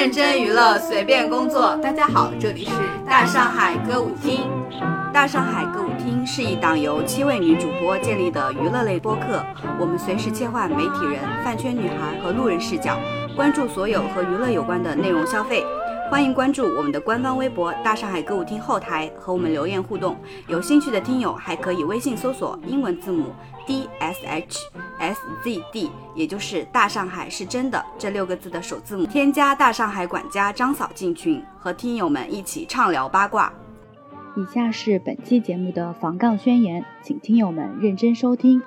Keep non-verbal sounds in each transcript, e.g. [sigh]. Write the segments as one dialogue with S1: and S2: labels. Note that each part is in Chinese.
S1: 认真娱乐，随便工作。大家好，这里是大上海歌舞厅。大上海歌舞厅是一档由七位女主播建立的娱乐类播客，我们随时切换媒体人、饭圈女孩和路人视角，关注所有和娱乐有关的内容消费。欢迎关注我们的官方微博“大上海歌舞厅”后台和我们留言互动。有兴趣的听友还可以微信搜索英文字母 D S H S Z D，也就是“大上海是真的”这六个字的首字母，添加大上海管家张嫂进群，和听友们一起畅聊八卦。
S2: 以下是本期节目的防杠宣言，请听友们认真收听。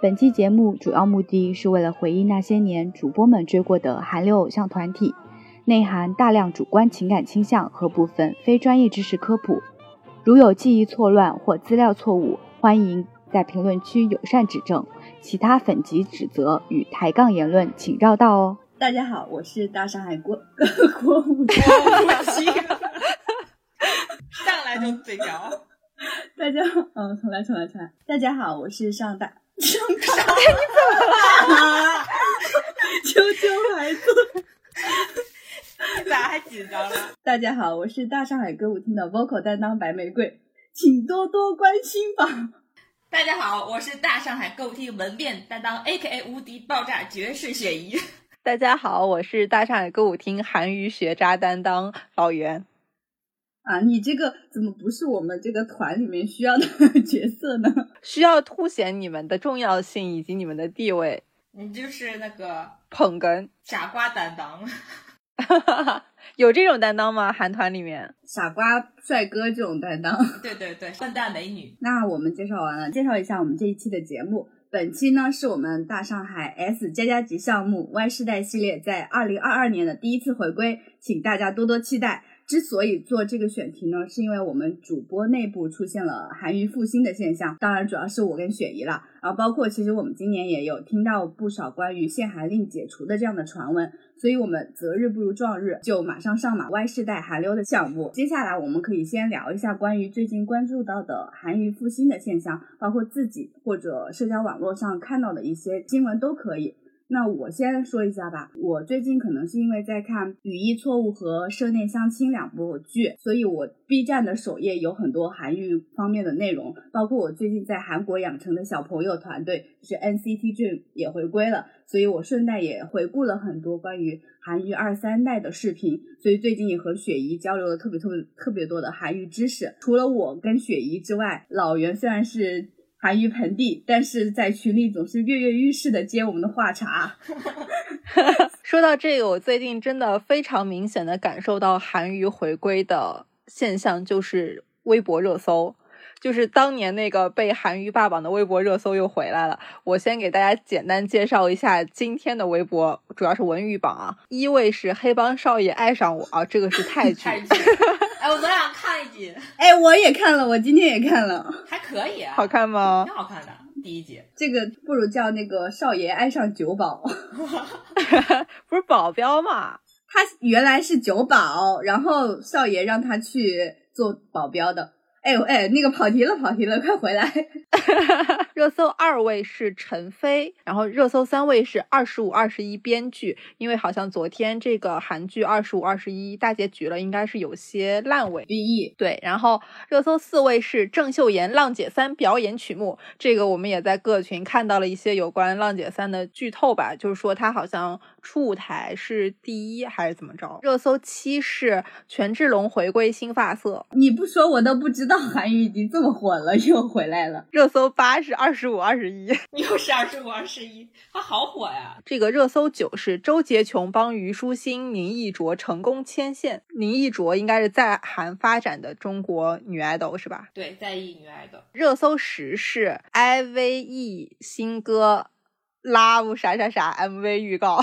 S2: 本期节目主要目的是为了回忆那些年主播们追过的韩流偶像团体。内含大量主观情感倾向和部分非专业知识科普，如有记忆错乱或资料错误，欢迎在评论区友善指正。其他粉级指责与抬杠言论，请绕道哦。
S1: 大家好，我是大上海国国舞厅，
S3: 上来就嘴瓢。
S1: 大家好，嗯，重来，重来，重来。大家好，我是上大上大，
S3: 你怎么了？
S1: 求求孩子。
S3: 咋还紧张了？
S1: 大家好，我是大上海歌舞厅的 vocal 担当白玫瑰，请多多关心吧。
S3: 大家好，我是大上海歌舞厅门面担当 A.K.A 无敌爆炸绝世雪姨。
S4: 大家好，我是大上海歌舞厅韩娱学渣担当老袁。
S1: 啊，你这个怎么不是我们这个团里面需要的角色呢？
S4: 需要凸显你们的重要性以及你们的地位。
S3: 你就是那个
S4: 捧哏
S3: 傻瓜担当。[laughs]
S4: 有这种担当吗？韩团里面
S1: 傻瓜帅哥这种担当？
S3: 对对对，笨蛋美女。
S1: 那我们介绍完了，介绍一下我们这一期的节目。本期呢是我们大上海 S 加加级项目 Y 世代系列在二零二二年的第一次回归，请大家多多期待。之所以做这个选题呢，是因为我们主播内部出现了韩娱复兴的现象，当然主要是我跟雪姨了，然后包括其实我们今年也有听到不少关于限韩令解除的这样的传闻，所以我们择日不如撞日，就马上上马 Y 世代韩流的项目。接下来我们可以先聊一下关于最近关注到的韩娱复兴的现象，包括自己或者社交网络上看到的一些新闻都可以。那我先说一下吧，我最近可能是因为在看《语义错误》和《社内相亲》两部剧，所以我 B 站的首页有很多韩语方面的内容，包括我最近在韩国养成的小朋友团队，就是 NCT Dream 也回归了，所以我顺带也回顾了很多关于韩语二三代的视频，所以最近也和雪姨交流了特别特别特别多的韩语知识。除了我跟雪姨之外，老袁虽然是。韩娱盆地，但是在群里总是跃跃欲试的接我们的话茬。[laughs]
S4: 说到这个，我最近真的非常明显的感受到韩娱回归的现象，就是微博热搜，就是当年那个被韩娱霸榜的微博热搜又回来了。我先给大家简单介绍一下今天的微博，主要是文娱榜啊。一位是黑帮少爷爱上我啊，这个是泰剧。
S3: 哎，我昨天看一集，[laughs]
S1: 哎，我也看了，我今天也看了，
S3: 还可以，
S4: 好看吗？
S3: 挺好看的，第一集。
S1: 这个不如叫那个少爷爱上酒保，
S4: 不是保镖吗？
S1: 他原来是酒保，然后少爷让他去做保镖的。哎呦哎，那个跑题了，跑题了，快回来！[laughs]
S4: 热搜二位是陈飞，然后热搜三位是二十五二十一编剧，因为好像昨天这个韩剧二十五二十一大结局了，应该是有些烂尾。
S1: BE
S4: 对，然后热搜四位是郑秀妍《浪姐三》表演曲目，这个我们也在各群看到了一些有关《浪姐三》的剧透吧，就是说她好像初舞台是第一还是怎么着？热搜七是权志龙回归新发色，
S1: 你不说我都不知道。韩语已经这么火了，又回来了。
S4: 热搜八是二十五二十一，[laughs]
S3: 又是二十五二十一，他好火呀！
S4: 这个热搜九是周洁琼帮虞书欣、宁艺卓成功牵线。宁艺卓应该是在韩发展的中国女 idol 是吧？
S3: 对，在艺女 idol。
S4: 热搜十是 IVE 新歌。Love 啥啥啥 MV 预告，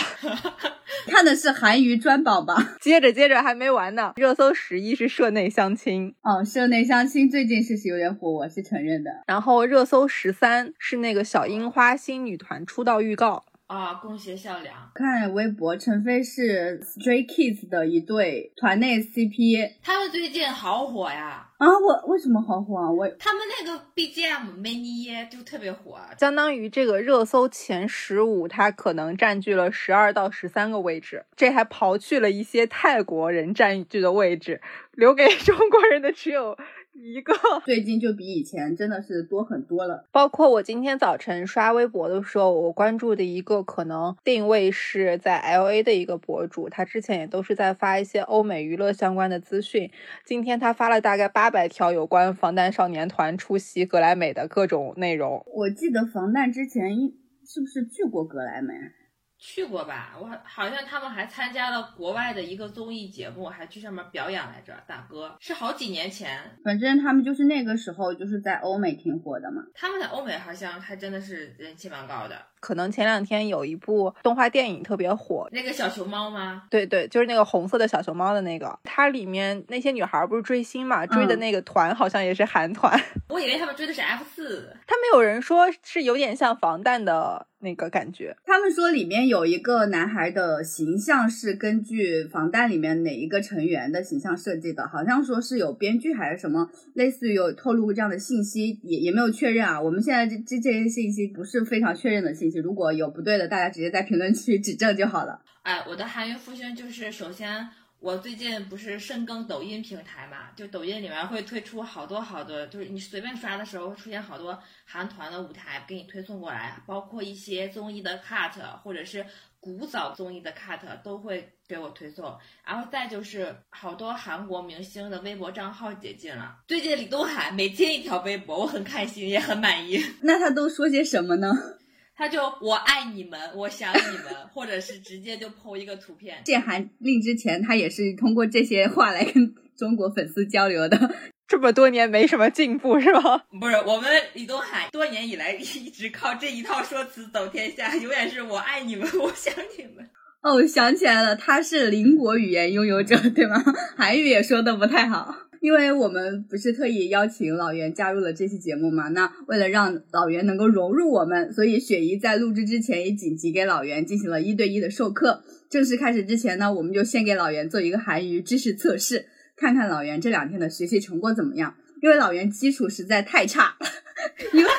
S4: [laughs]
S1: 看的是韩娱专榜吧？[laughs]
S4: 接着接着还没完呢，热搜十一是社内相亲
S1: 哦，社内相亲最近是有点火，我是承认的。
S4: 然后热搜十三是那个小樱花新女团出道预告。
S3: 啊，恭喜孝良。
S1: 看微博，陈飞是 Stray Kids 的一对团内 CP
S3: 他们最近好火呀！
S1: 啊！我为什么好火啊？我
S3: 他们那个 BGM 梅尼耶就特别火，
S4: 相当于这个热搜前十五，它可能占据了十二到十三个位置，这还刨去了一些泰国人占据的位置，留给中国人的只有。一个 [laughs]
S1: 最近就比以前真的是多很多了。
S4: 包括我今天早晨刷微博的时候，我关注的一个可能定位是在 L A 的一个博主，他之前也都是在发一些欧美娱乐相关的资讯。今天他发了大概八百条有关防弹少年团出席格莱美的各种内容。
S1: 我记得防弹之前是不是去过格莱美？
S3: 去过吧，我好像他们还参加了国外的一个综艺节目，还去上面表演来着，大哥是好几年前。
S1: 反正他们就是那个时候就是在欧美挺火的嘛。
S3: 他们在欧美好像还真的是人气蛮高的。
S4: 可能前两天有一部动画电影特别火，
S3: 那个小熊猫吗？
S4: 对对，就是那个红色的小熊猫的那个。它里面那些女孩不是追星嘛，追的那个团好像也是韩团。[laughs]
S3: 我以为他们追的是 F 四。
S4: 他们有人说是有点像防弹的那个感觉。
S1: 他们说里面有一个男孩的形象是根据防弹里面哪一个成员的形象设计的，好像说是有编剧还是什么，类似于有透露这样的信息，也也没有确认啊。我们现在这这这些信息不是非常确认的信。如果有不对的，大家直接在评论区指正就好了。
S3: 哎，我的韩语复兴就是，首先我最近不是深耕抖音平台嘛，就抖音里面会推出好多好多，就是你随便刷的时候会出现好多韩团的舞台给你推送过来，包括一些综艺的 cut 或者是古早综艺的 cut 都会给我推送。然后再就是好多韩国明星的微博账号解禁了，最近李东海每天一条微博，我很开心也很满意。
S1: 那他都说些什么呢？
S3: 他就我爱你们，我想你们，或者是直接就 PO 一个图片。
S1: 建韩令之前，他也是通过这些话来跟中国粉丝交流的。
S4: 这么多年没什么进步是吗？
S3: 不是，我们李东海多年以来一直靠这一套说辞走天下，永远是我爱你们，我想你们。
S1: 哦，想起来了，他是邻国语言拥有者，对吗？韩语也说的不太好。因为我们不是特意邀请老袁加入了这期节目嘛，那为了让老袁能够融入我们，所以雪姨在录制之前也紧急给老袁进行了一对一的授课。正式开始之前呢，我们就先给老袁做一个韩语知识测试，看看老袁这两天的学习成果怎么样。因为老袁基础实在太差，[laughs] 因为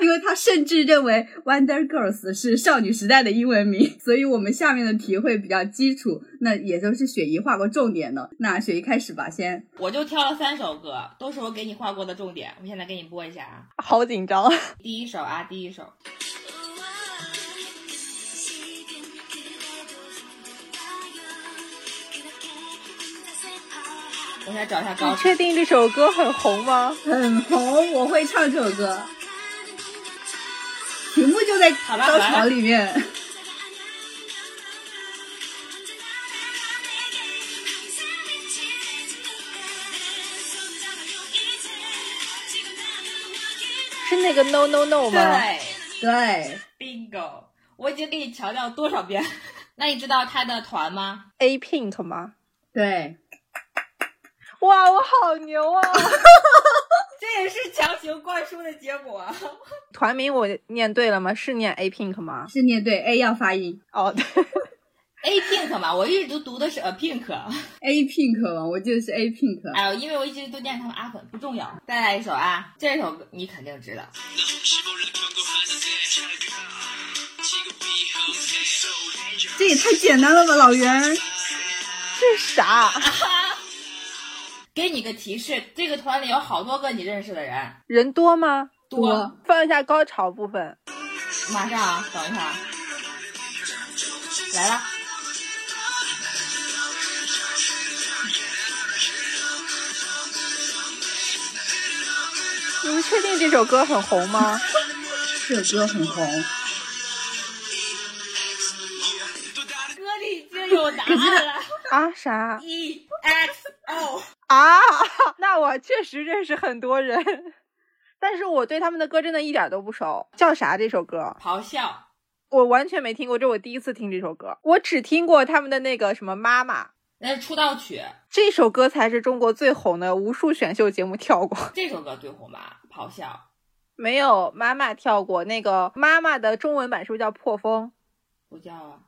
S1: 因为他甚至认为 Wonder Girls 是少女时代的英文名，所以我们下面的题会比较基础，那也就是雪姨画过重点的。那雪姨开始吧，先。
S3: 我就挑了三首歌，都是我给你画过的重点，我现在给你播一下啊。
S4: 好紧张。
S3: 第一首啊，第一首。我先找一下高。
S4: 你确定这首歌很红吗？
S1: 很红，我会唱这首歌。题目就在高潮里面。
S4: 是那个 No No No 吗？
S3: 对
S1: 对
S3: ，Bingo！我已经给你强调多少遍？那你知道他的团吗
S4: ？A Pink 吗？
S1: 对。
S4: 哇，我好牛啊！[laughs]
S3: 这也是强行灌输的结果。[laughs]
S4: 团名我念对了吗？是念 A Pink 吗？
S1: 是念对，A 要发音。
S4: 哦，对，[laughs]
S3: A Pink 嘛，我一直都读的是 A Pink。
S1: A Pink 嘛，我记得是 A Pink。
S3: 哎呦，因为我一直都念他们阿粉，不重要。再来一首啊，这首歌你肯定知道。
S1: 这也太简单了吧，老袁？
S4: 这是啥？
S3: 给你个提示，这个团里有好多个你认识的人，
S4: 人多吗？
S3: 多。
S4: 放一下高潮部分。
S3: 马上啊，等一下，来了。
S4: 你们确定这首歌很红吗？
S1: 这首歌很红。
S3: 歌里已经有答案了。
S4: 啊？啥
S3: ？E X O。
S4: 啊，[laughs] 那我确实认识很多人，但是我对他们的歌真的一点都不熟。叫啥这首歌？
S3: 咆哮。
S4: 我完全没听过，这我第一次听这首歌。我只听过他们的那个什么妈妈，
S3: 那是出道曲。
S4: 这首歌才是中国最红的，无数选秀节目跳过。[laughs]
S3: 这首歌最红吧？咆哮。
S4: 没有妈妈跳过，那个妈妈的中文版是不是叫破风？
S3: 不叫啊。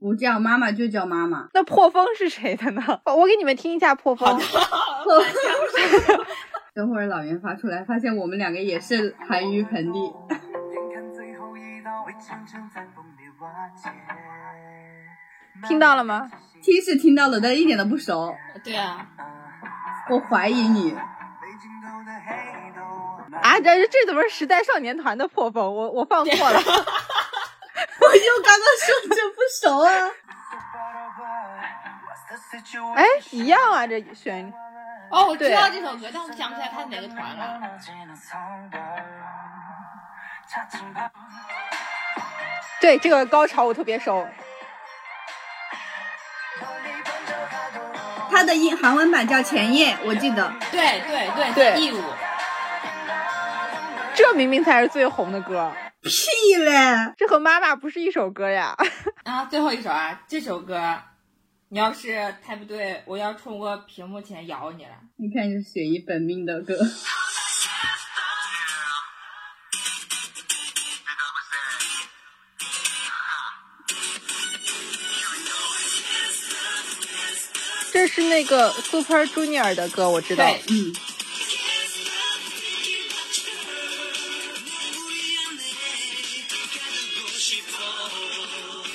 S1: 不叫妈妈就叫妈妈。
S4: 那破风是谁的呢？[laughs] 我给你们听一下破风。
S1: 破风 [laughs] 等会儿老袁发出来，发现我们两个也是韩语盆地。[laughs]
S4: 听到了吗？
S1: 听是听到了，但一点都不熟。
S3: 对啊，
S1: 我怀疑你。
S4: 啊，这这怎么是时代少年团的破风？我我放错了。我就刚
S1: 刚说这不熟啊。
S4: 哎，一样啊，这旋律。
S3: 哦，我知道这首歌，但我想不起来他是哪个团了。
S4: 对，这个高潮我特别熟。
S1: 它的英韩文版叫《前夜》，我记得。
S3: 对对对
S4: 对，
S3: 义务。
S4: 这明明才是最红的歌。
S1: 屁嘞！[laughs]
S4: 这和妈妈不是一首歌呀。[laughs]
S3: 啊，最后一首啊，这首歌，你要是猜不对，我要冲过屏幕前咬你了。
S1: 你看，是雪姨本命的歌。[laughs]
S4: 这是那个 Super Junior 的歌，我知道。
S3: 嗯。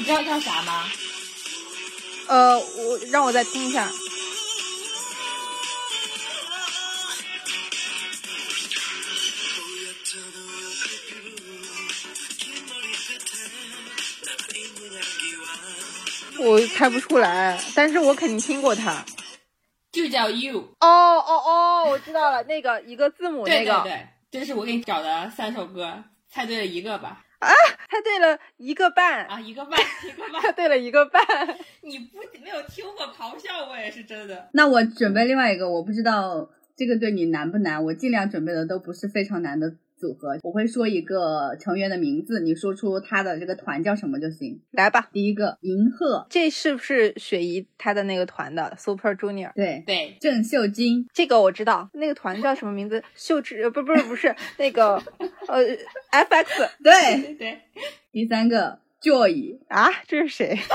S3: 知道叫啥吗？
S4: 呃，我让我再听一下。我猜不出来，但是我肯定听过它，
S3: 就叫 You。
S4: 哦哦哦，我知道了，那个一个字母那
S3: 个。对对对，这是我给你找的三首歌，猜对了一个吧？
S4: 啊，猜对了一个半
S3: 啊，一个半，一个半，
S4: 猜对了一个半。
S3: 你不没有听过咆哮，我也是真的。
S1: 那我准备另外一个，我不知道这个对你难不难，我尽量准备的都不是非常难的。组合我会说一个成员的名字，你说出他的这个团叫什么就行。
S4: 来吧，
S1: 第一个银赫，
S4: 这是不是雪姨她的那个团的 Super Junior？
S1: 对
S3: 对，
S1: 郑秀晶，
S4: 这个我知道，那个团叫什么名字？秀智？不不是不是 [laughs] 那个呃 FX？
S1: 对
S3: 对。
S1: 第三个 Joy
S4: 啊，这是谁？[laughs]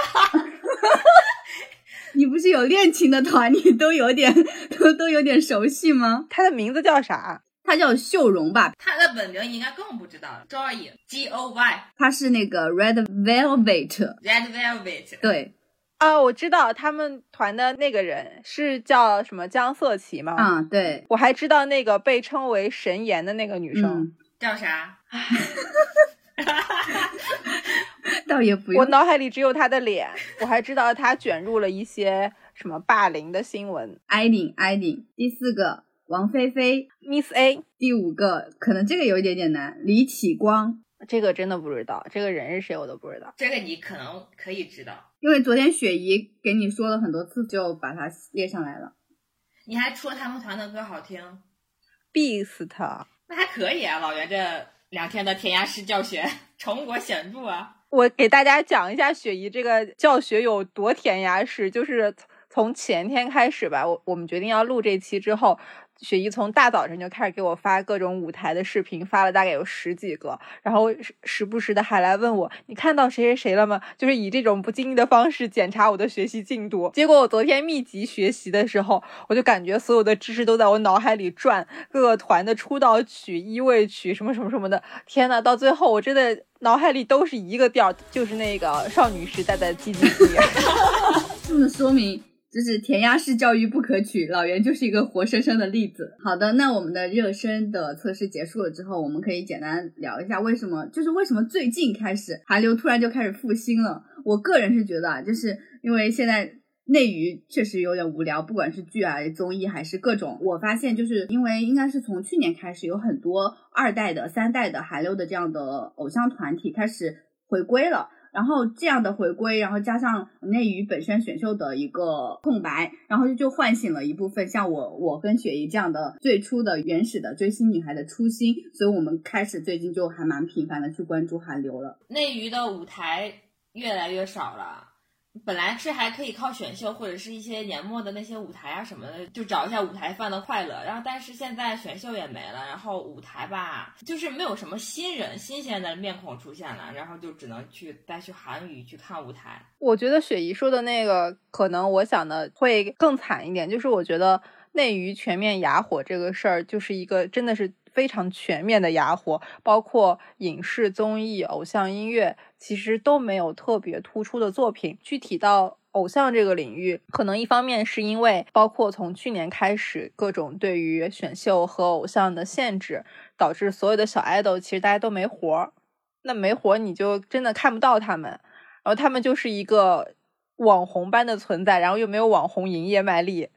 S1: 你不是有恋情的团，你都有点都都有点熟悉吗？
S4: 他的名字叫啥？
S1: 他叫秀荣吧，
S3: 他的本名应该更不知道。Joy，G O Y，
S1: 他是那个 Red Velvet。
S3: Red Velvet，
S1: 对，
S4: 啊，我知道他们团的那个人是叫什么江瑟琪吗？
S1: 啊，对，
S4: 我还知道那个被称为神颜的那个女生
S3: 叫啥？[laughs]
S1: 倒也不用，
S4: 我脑海里只有她的脸。我还知道她卷入了一些什么霸凌的新闻。
S1: 艾琳，艾琳，第四个。王菲菲
S4: ，Miss A，
S1: 第五个可能这个有一点点难，李启光，
S4: 这个真的不知道，这个人是谁我都不知道，
S3: 这个你可能可以知道，
S1: 因为昨天雪姨给你说了很多次，就把它列上来了。
S3: 你还说他们团的歌好听
S4: ，Beast，
S3: 那还可以啊，老袁这两天的填鸭式教学成果显著啊！
S4: 我给大家讲一下雪姨这个教学有多填鸭式，就是从前天开始吧，我我们决定要录这期之后。雪姨从大早晨就开始给我发各种舞台的视频，发了大概有十几个，然后时不时的还来问我，你看到谁谁谁了吗？就是以这种不经意的方式检查我的学习进度。结果我昨天密集学习的时候，我就感觉所有的知识都在我脑海里转，各个团的出道曲、一位曲什么什么什么的。天呐，到最后我真的脑海里都是一个调，就是那个少女时代的唧唧
S1: 唧。[laughs] 这么说明。就是填鸭式教育不可取，老袁就是一个活生生的例子。好的，那我们的热身的测试结束了之后，我们可以简单聊一下为什么，就是为什么最近开始韩流突然就开始复兴了。我个人是觉得啊，就是因为现在内娱确实有点无聊，不管是剧啊、综艺还是各种，我发现就是因为应该是从去年开始，有很多二代的、三代的韩流的这样的偶像团体开始回归了。然后这样的回归，然后加上内娱本身选秀的一个空白，然后就唤醒了一部分像我、我跟雪姨这样的最初的原始的追星女孩的初心，所以我们开始最近就还蛮频繁的去关注韩流了。
S3: 内娱的舞台越来越少了，本来是还可以靠选秀或者是一些年末的那些舞台啊什么的，就找一下舞台饭的快乐。然后，但是现在选秀也没了，然后舞台吧，就是没有什么新人、新鲜的面孔出现了，然后就只能去再去韩语去看舞台。
S4: 我觉得雪姨说的那个，可能我想的会更惨一点，就是我觉得内娱全面哑火这个事儿，就是一个真的是。非常全面的哑火，包括影视、综艺、偶像音乐，其实都没有特别突出的作品。具体到偶像这个领域，可能一方面是因为，包括从去年开始，各种对于选秀和偶像的限制，导致所有的小爱豆其实大家都没活儿。那没活儿，你就真的看不到他们，然后他们就是一个网红般的存在，然后又没有网红营业卖力。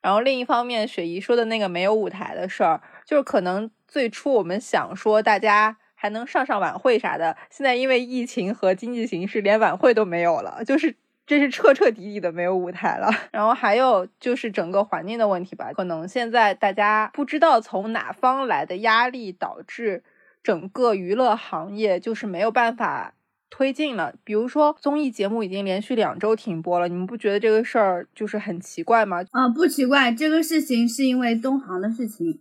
S4: 然后另一方面，雪姨说的那个没有舞台的事儿，就是可能。最初我们想说大家还能上上晚会啥的，现在因为疫情和经济形势，连晚会都没有了，就是这是彻彻底底的没有舞台了。[laughs] 然后还有就是整个环境的问题吧，可能现在大家不知道从哪方来的压力，导致整个娱乐行业就是没有办法推进了。比如说综艺节目已经连续两周停播了，你们不觉得这个事儿就是很奇怪吗？
S1: 啊，不奇怪，这个事情是因为东航的事情。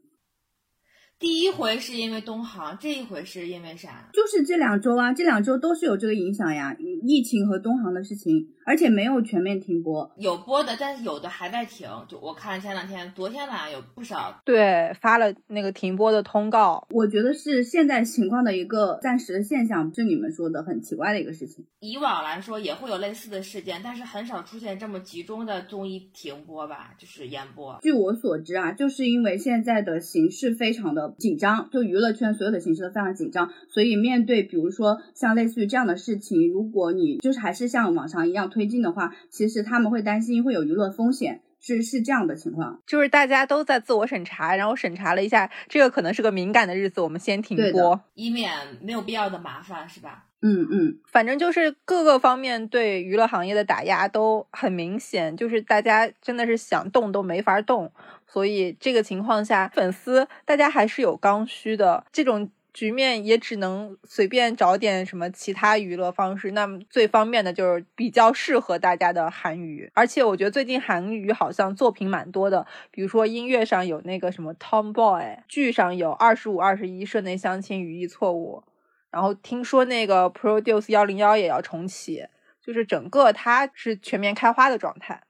S3: 第一回是因为东航，这一回是因为啥？
S1: 就是这两周啊，这两周都是有这个影响呀，疫情和东航的事情。而且没有全面停播，
S3: 有播的，但是有的还在停。就我看前两天，昨天晚上有不少
S4: 对发了那个停播的通告。
S1: 我觉得是现在情况的一个暂时的现象，不是你们说的很奇怪的一个事情。
S3: 以往来说也会有类似的事件，但是很少出现这么集中的综艺停播吧，就是延播。
S1: 据我所知啊，就是因为现在的形势非常的紧张，就娱乐圈所有的形式都非常紧张，所以面对比如说像类似于这样的事情，如果你就是还是像往常一样。推进的话，其实他们会担心会有舆论风险，是是这样的情况，
S4: 就是大家都在自我审查，然后审查了一下，这个可能是个敏感的日子，我们先停播，
S3: 以免没有必要的麻烦，是吧？
S1: 嗯嗯，
S4: 反正就是各个方面对娱乐行业的打压都很明显，就是大家真的是想动都没法动，所以这个情况下，粉丝大家还是有刚需的这种。局面也只能随便找点什么其他娱乐方式，那么最方便的就是比较适合大家的韩娱。而且我觉得最近韩娱好像作品蛮多的，比如说音乐上有那个什么 Tomboy，剧上有二十五二十一社内相亲语义错误，然后听说那个 Produce 幺零幺也要重启，就是整个它是全面开花的状态。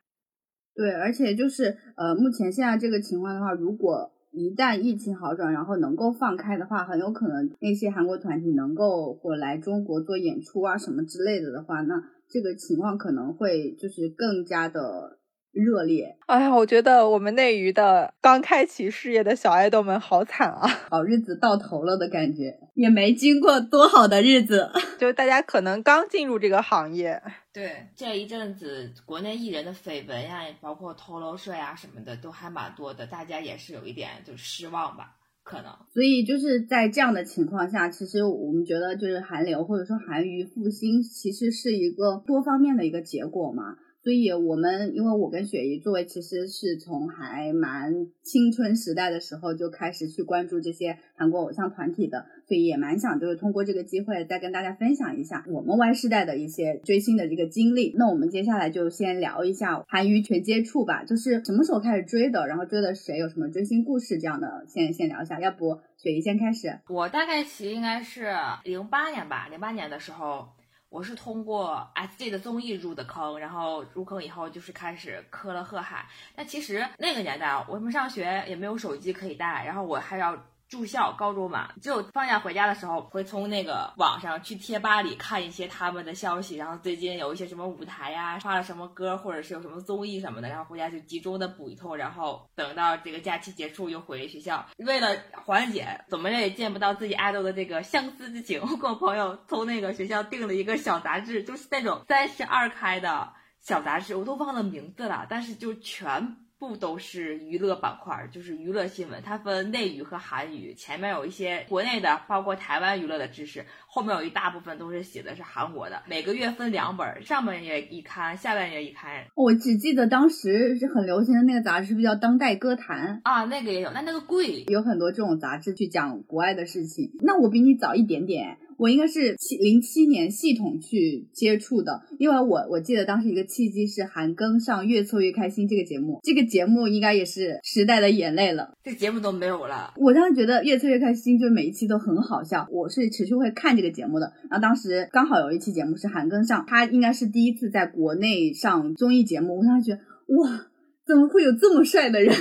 S1: 对，而且就是呃，目前现在这个情况的话，如果一旦疫情好转，然后能够放开的话，很有可能那些韩国团体能够或来中国做演出啊什么之类的的话，那这个情况可能会就是更加的。热烈，
S4: 哎呀，我觉得我们内娱的刚开启事业的小爱豆们好惨啊，[laughs]
S1: 好日子到头了的感觉，也没经过多好的日子，[laughs]
S4: 就是大家可能刚进入这个行业，
S3: 对这一阵子国内艺人的绯闻呀，包括偷漏税啊什么的都还蛮多的，大家也是有一点就失望吧，可能。
S1: 所以就是在这样的情况下，其实我们觉得就是韩流或者说韩娱复兴，其实是一个多方面的一个结果嘛。所以，我们因为我跟雪姨作为其实是从还蛮青春时代的时候就开始去关注这些韩国偶像团体的，所以也蛮想就是通过这个机会再跟大家分享一下我们 Y 世代的一些追星的这个经历。那我们接下来就先聊一下韩娱全接触吧，就是什么时候开始追的，然后追的谁，有什么追星故事这样的，先先聊一下。要不雪姨先开始？
S3: 我大概其应该是零八年吧，零八年的时候。我是通过 S J 的综艺入的坑，然后入坑以后就是开始磕了贺海。但其实那个年代，我们上学也没有手机可以带，然后我还要。住校高中嘛，只有放假回家的时候，会从那个网上去贴吧里看一些他们的消息，然后最近有一些什么舞台呀，发了什么歌，或者是有什么综艺什么的，然后回家就集中的补一通，然后等到这个假期结束又回学校。为了缓解怎么也见不到自己爱豆的这个相思之情，我 [laughs] 跟我朋友从那个学校订了一个小杂志，就是那种三十二开的小杂志，我都忘了名字了，但是就全。不都是娱乐板块，就是娱乐新闻。它分内娱和韩娱，前面有一些国内的，包括台湾娱乐的知识，后面有一大部分都是写的是韩国的。每个月分两本，上半月一刊，下半月一刊。
S1: 我只记得当时是很流行的那个杂志，是不是叫《当代歌坛》
S3: 啊？那个也有，但那个贵。
S1: 有很多这种杂志去讲国外的事情。那我比你早一点点。我应该是七零七年系统去接触的，因为我我记得当时一个契机是韩庚上《越挫越开心》这个节目，这个节目应该也是时代的眼泪了。
S3: 这节目都没有了。
S1: 我当时觉得《越挫越开心》就是每一期都很好笑，我是持续会看这个节目的。然后当时刚好有一期节目是韩庚上，他应该是第一次在国内上综艺节目，我当时觉得哇，怎么会有这么帅的人？[laughs]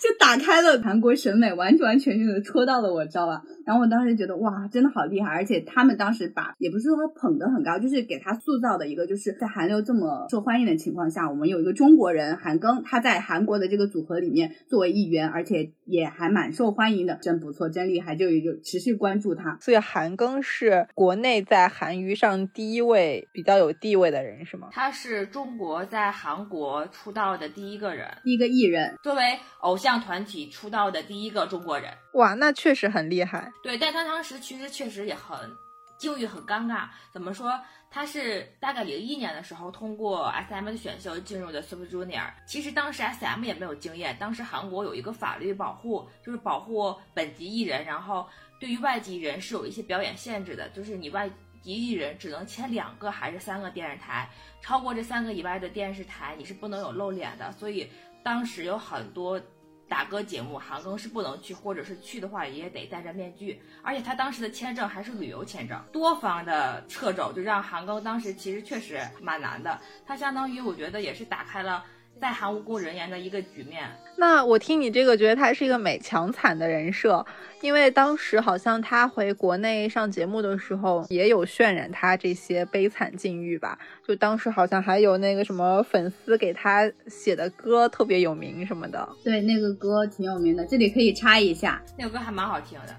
S1: 就打开了韩国审美，完完全全的戳到了我，知道吧？然后我当时觉得哇，真的好厉害，而且他们当时把也不是说捧得很高，就是给他塑造的一个，就是在韩流这么受欢迎的情况下，我们有一个中国人韩庚，他在韩国的这个组合里面作为一员，而且也还蛮受欢迎的，真不错，真厉害，就就持续关注他。
S4: 所以韩庚是国内在韩娱上第一位比较有地位的人，是吗？
S3: 他是中国在韩国出道的第一个人，
S1: 第一个艺人，
S3: 作为偶像团体出道的第一个中国人。
S4: 哇，那确实很厉害。
S3: 对，但他当时其实确实也很境遇很尴尬。怎么说？他是大概零一年的时候通过 S M 的选秀进入的 Super Junior。其实当时 S M 也没有经验，当时韩国有一个法律保护，就是保护本籍艺人，然后对于外籍人是有一些表演限制的，就是你外籍艺人只能签两个还是三个电视台，超过这三个以外的电视台你是不能有露脸的。所以当时有很多。打歌节目，韩庚是不能去，或者是去的话也得戴着面具，而且他当时的签证还是旅游签证，多方的掣肘，就让韩庚当时其实确实蛮难的。他相当于我觉得也是打开了。在韩无辜人员的一个局面。
S4: 那我听你这个，觉得他是一个美强惨的人设，因为当时好像他回国内上节目的时候，也有渲染他这些悲惨境遇吧。就当时好像还有那个什么粉丝给他写的歌特别有名什么的。
S1: 对，那个歌挺有名的，这里可以插一下，
S3: 那首歌还蛮好听的。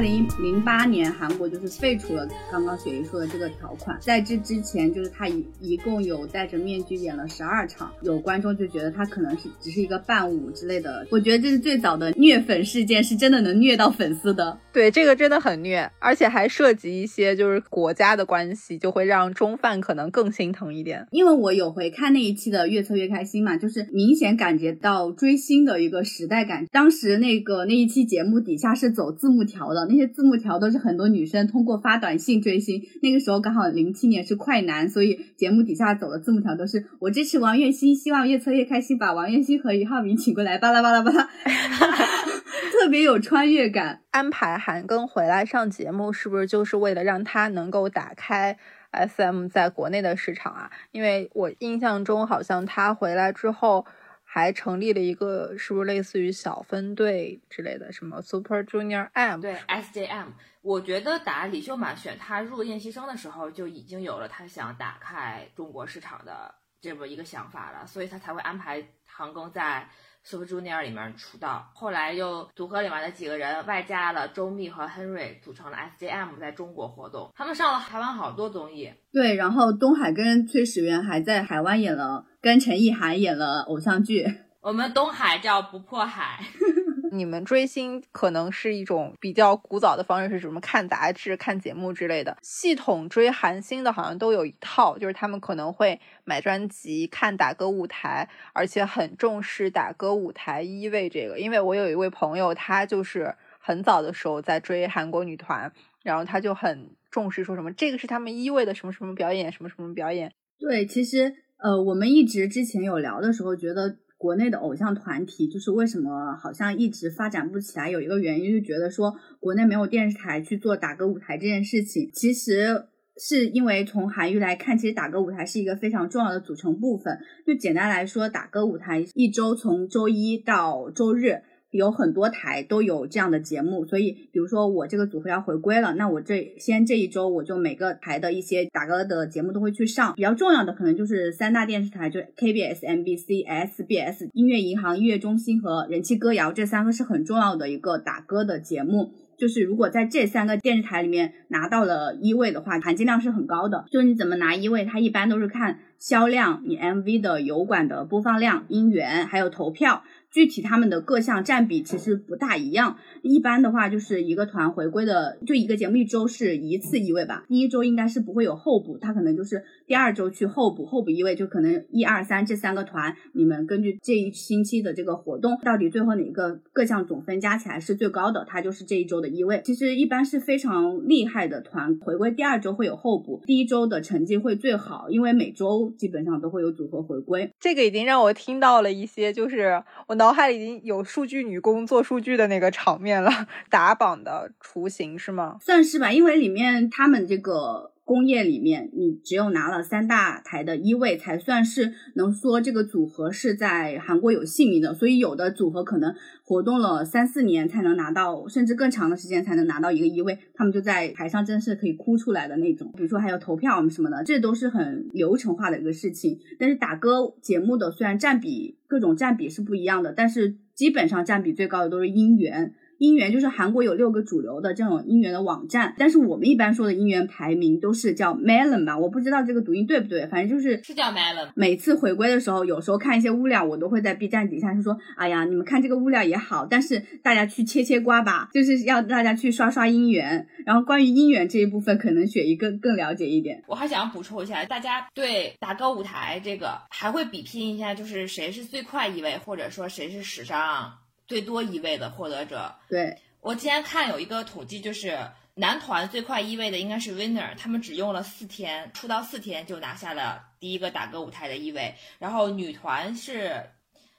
S1: 二零零八年，韩国就是废除了刚刚雪姨说的这个条款。在这之前，就是他一一共有戴着面具演了十二场，有观众就觉得他可能是只是一个伴舞之类的。我觉得这是最早的虐粉事件，是真的能虐到粉丝的。
S4: 对，这个真的很虐，而且还涉及一些就是国家的关系，就会让中饭可能更心疼一点。
S1: 因为我有回看那一期的《越策越开心》嘛，就是明显感觉到追星的一个时代感。当时那个那一期节目底下是走字幕条的。那些字幕条都是很多女生通过发短信追星，那个时候刚好零七年是快男，所以节目底下走的字幕条都是我支持王栎鑫，希望越策越开心，把王栎鑫和俞灏明请过来，巴拉巴拉巴拉，[laughs] 特别有穿越感。
S4: 安排韩庚回来上节目，是不是就是为了让他能够打开 SM 在国内的市场啊？因为我印象中好像他回来之后。还成立了一个，是不是类似于小分队之类的，什么 Super Junior M？
S3: 对，SJM。我觉得打李秀满选他入练习生的时候，就已经有了他想打开中国市场的这么一个想法了，所以他才会安排唐庚在。Super Junior 里面出道，后来又组合里面的几个人外加了周密和 Henry 组成了 SJM，在中国活动。他们上了台湾好多综艺。
S1: 对，然后东海跟崔始源还在台湾演了，跟陈意涵演了偶像剧。[laughs]
S3: 我们东海叫不破海。[laughs]
S4: 你们追星可能是一种比较古早的方式，是什么？看杂志、看节目之类的。系统追韩星的，好像都有一套，就是他们可能会买专辑、看打歌舞台，而且很重视打歌舞台一位这个。因为我有一位朋友，他就是很早的时候在追韩国女团，然后他就很重视，说什么这个是他们一位的什么什么表演，什么什么表演。
S1: 对，其实呃，我们一直之前有聊的时候，觉得。国内的偶像团体就是为什么好像一直发展不起来？有一个原因就觉得说国内没有电视台去做打歌舞台这件事情。其实是因为从韩娱来看，其实打歌舞台是一个非常重要的组成部分。就简单来说，打歌舞台一周从周一到周日有很多台都有这样的节目，所以比如说我这个组合要回归了，那我这先这一周我就每个台的一些打歌的节目都会去上。比较重要的可能就是三大电视台，就 KBS、MBC、SBS、音乐银行、音乐中心和人气歌谣这三个是很重要的一个打歌的节目。就是如果在这三个电视台里面拿到了一位的话，含金量是很高的。就是你怎么拿一位，它一般都是看销量、你 MV 的油管的播放量、音源，还有投票。具体他们的各项占比其实不大一样，一般的话就是一个团回归的，就一个节目一周是一次一位吧，第一周应该是不会有候补，他可能就是第二周去候补，候补一位就可能一二三这三个团，你们根据这一星期的这个活动，到底最后哪个各项总分加起来是最高的，他就是这一周的一位。其实一般是非常厉害的团回归，第二周会有候补，第一周的成绩会最好，因为每周基本上都会有组合回归。
S4: 这个已经让我听到了一些，就是我。脑海里已经有数据女工做数据的那个场面了，[laughs] 打榜的雏形是吗？
S1: 算是吧，因为里面他们这个。工业里面，你只有拿了三大台的一位，才算是能说这个组合是在韩国有姓名的。所以有的组合可能活动了三四年才能拿到，甚至更长的时间才能拿到一个一位，他们就在台上真是可以哭出来的那种。比如说还有投票什么的，这都是很流程化的一个事情。但是打歌节目的虽然占比各种占比是不一样的，但是基本上占比最高的都是音源。音源就是韩国有六个主流的这种音源的网站，但是我们一般说的音源排名都是叫 Melon 吧，我不知道这个读音对不对，反正就是
S3: 是叫 Melon。
S1: 每次回归的时候，有时候看一些物料，我都会在 B 站底下就说，哎呀，你们看这个物料也好，但是大家去切切瓜吧，就是要大家去刷刷音源。然后关于音源这一部分，可能雪姨更更了解一点。
S3: 我还想补充一下，大家对打歌舞台这个还会比拼一下，就是谁是最快一位，或者说谁是史上。最多一位的获得者，
S1: 对
S3: 我今天看有一个统计，就是男团最快一位的应该是 Winner，他们只用了四天，出道四天就拿下了第一个打歌舞台的一位。然后女团是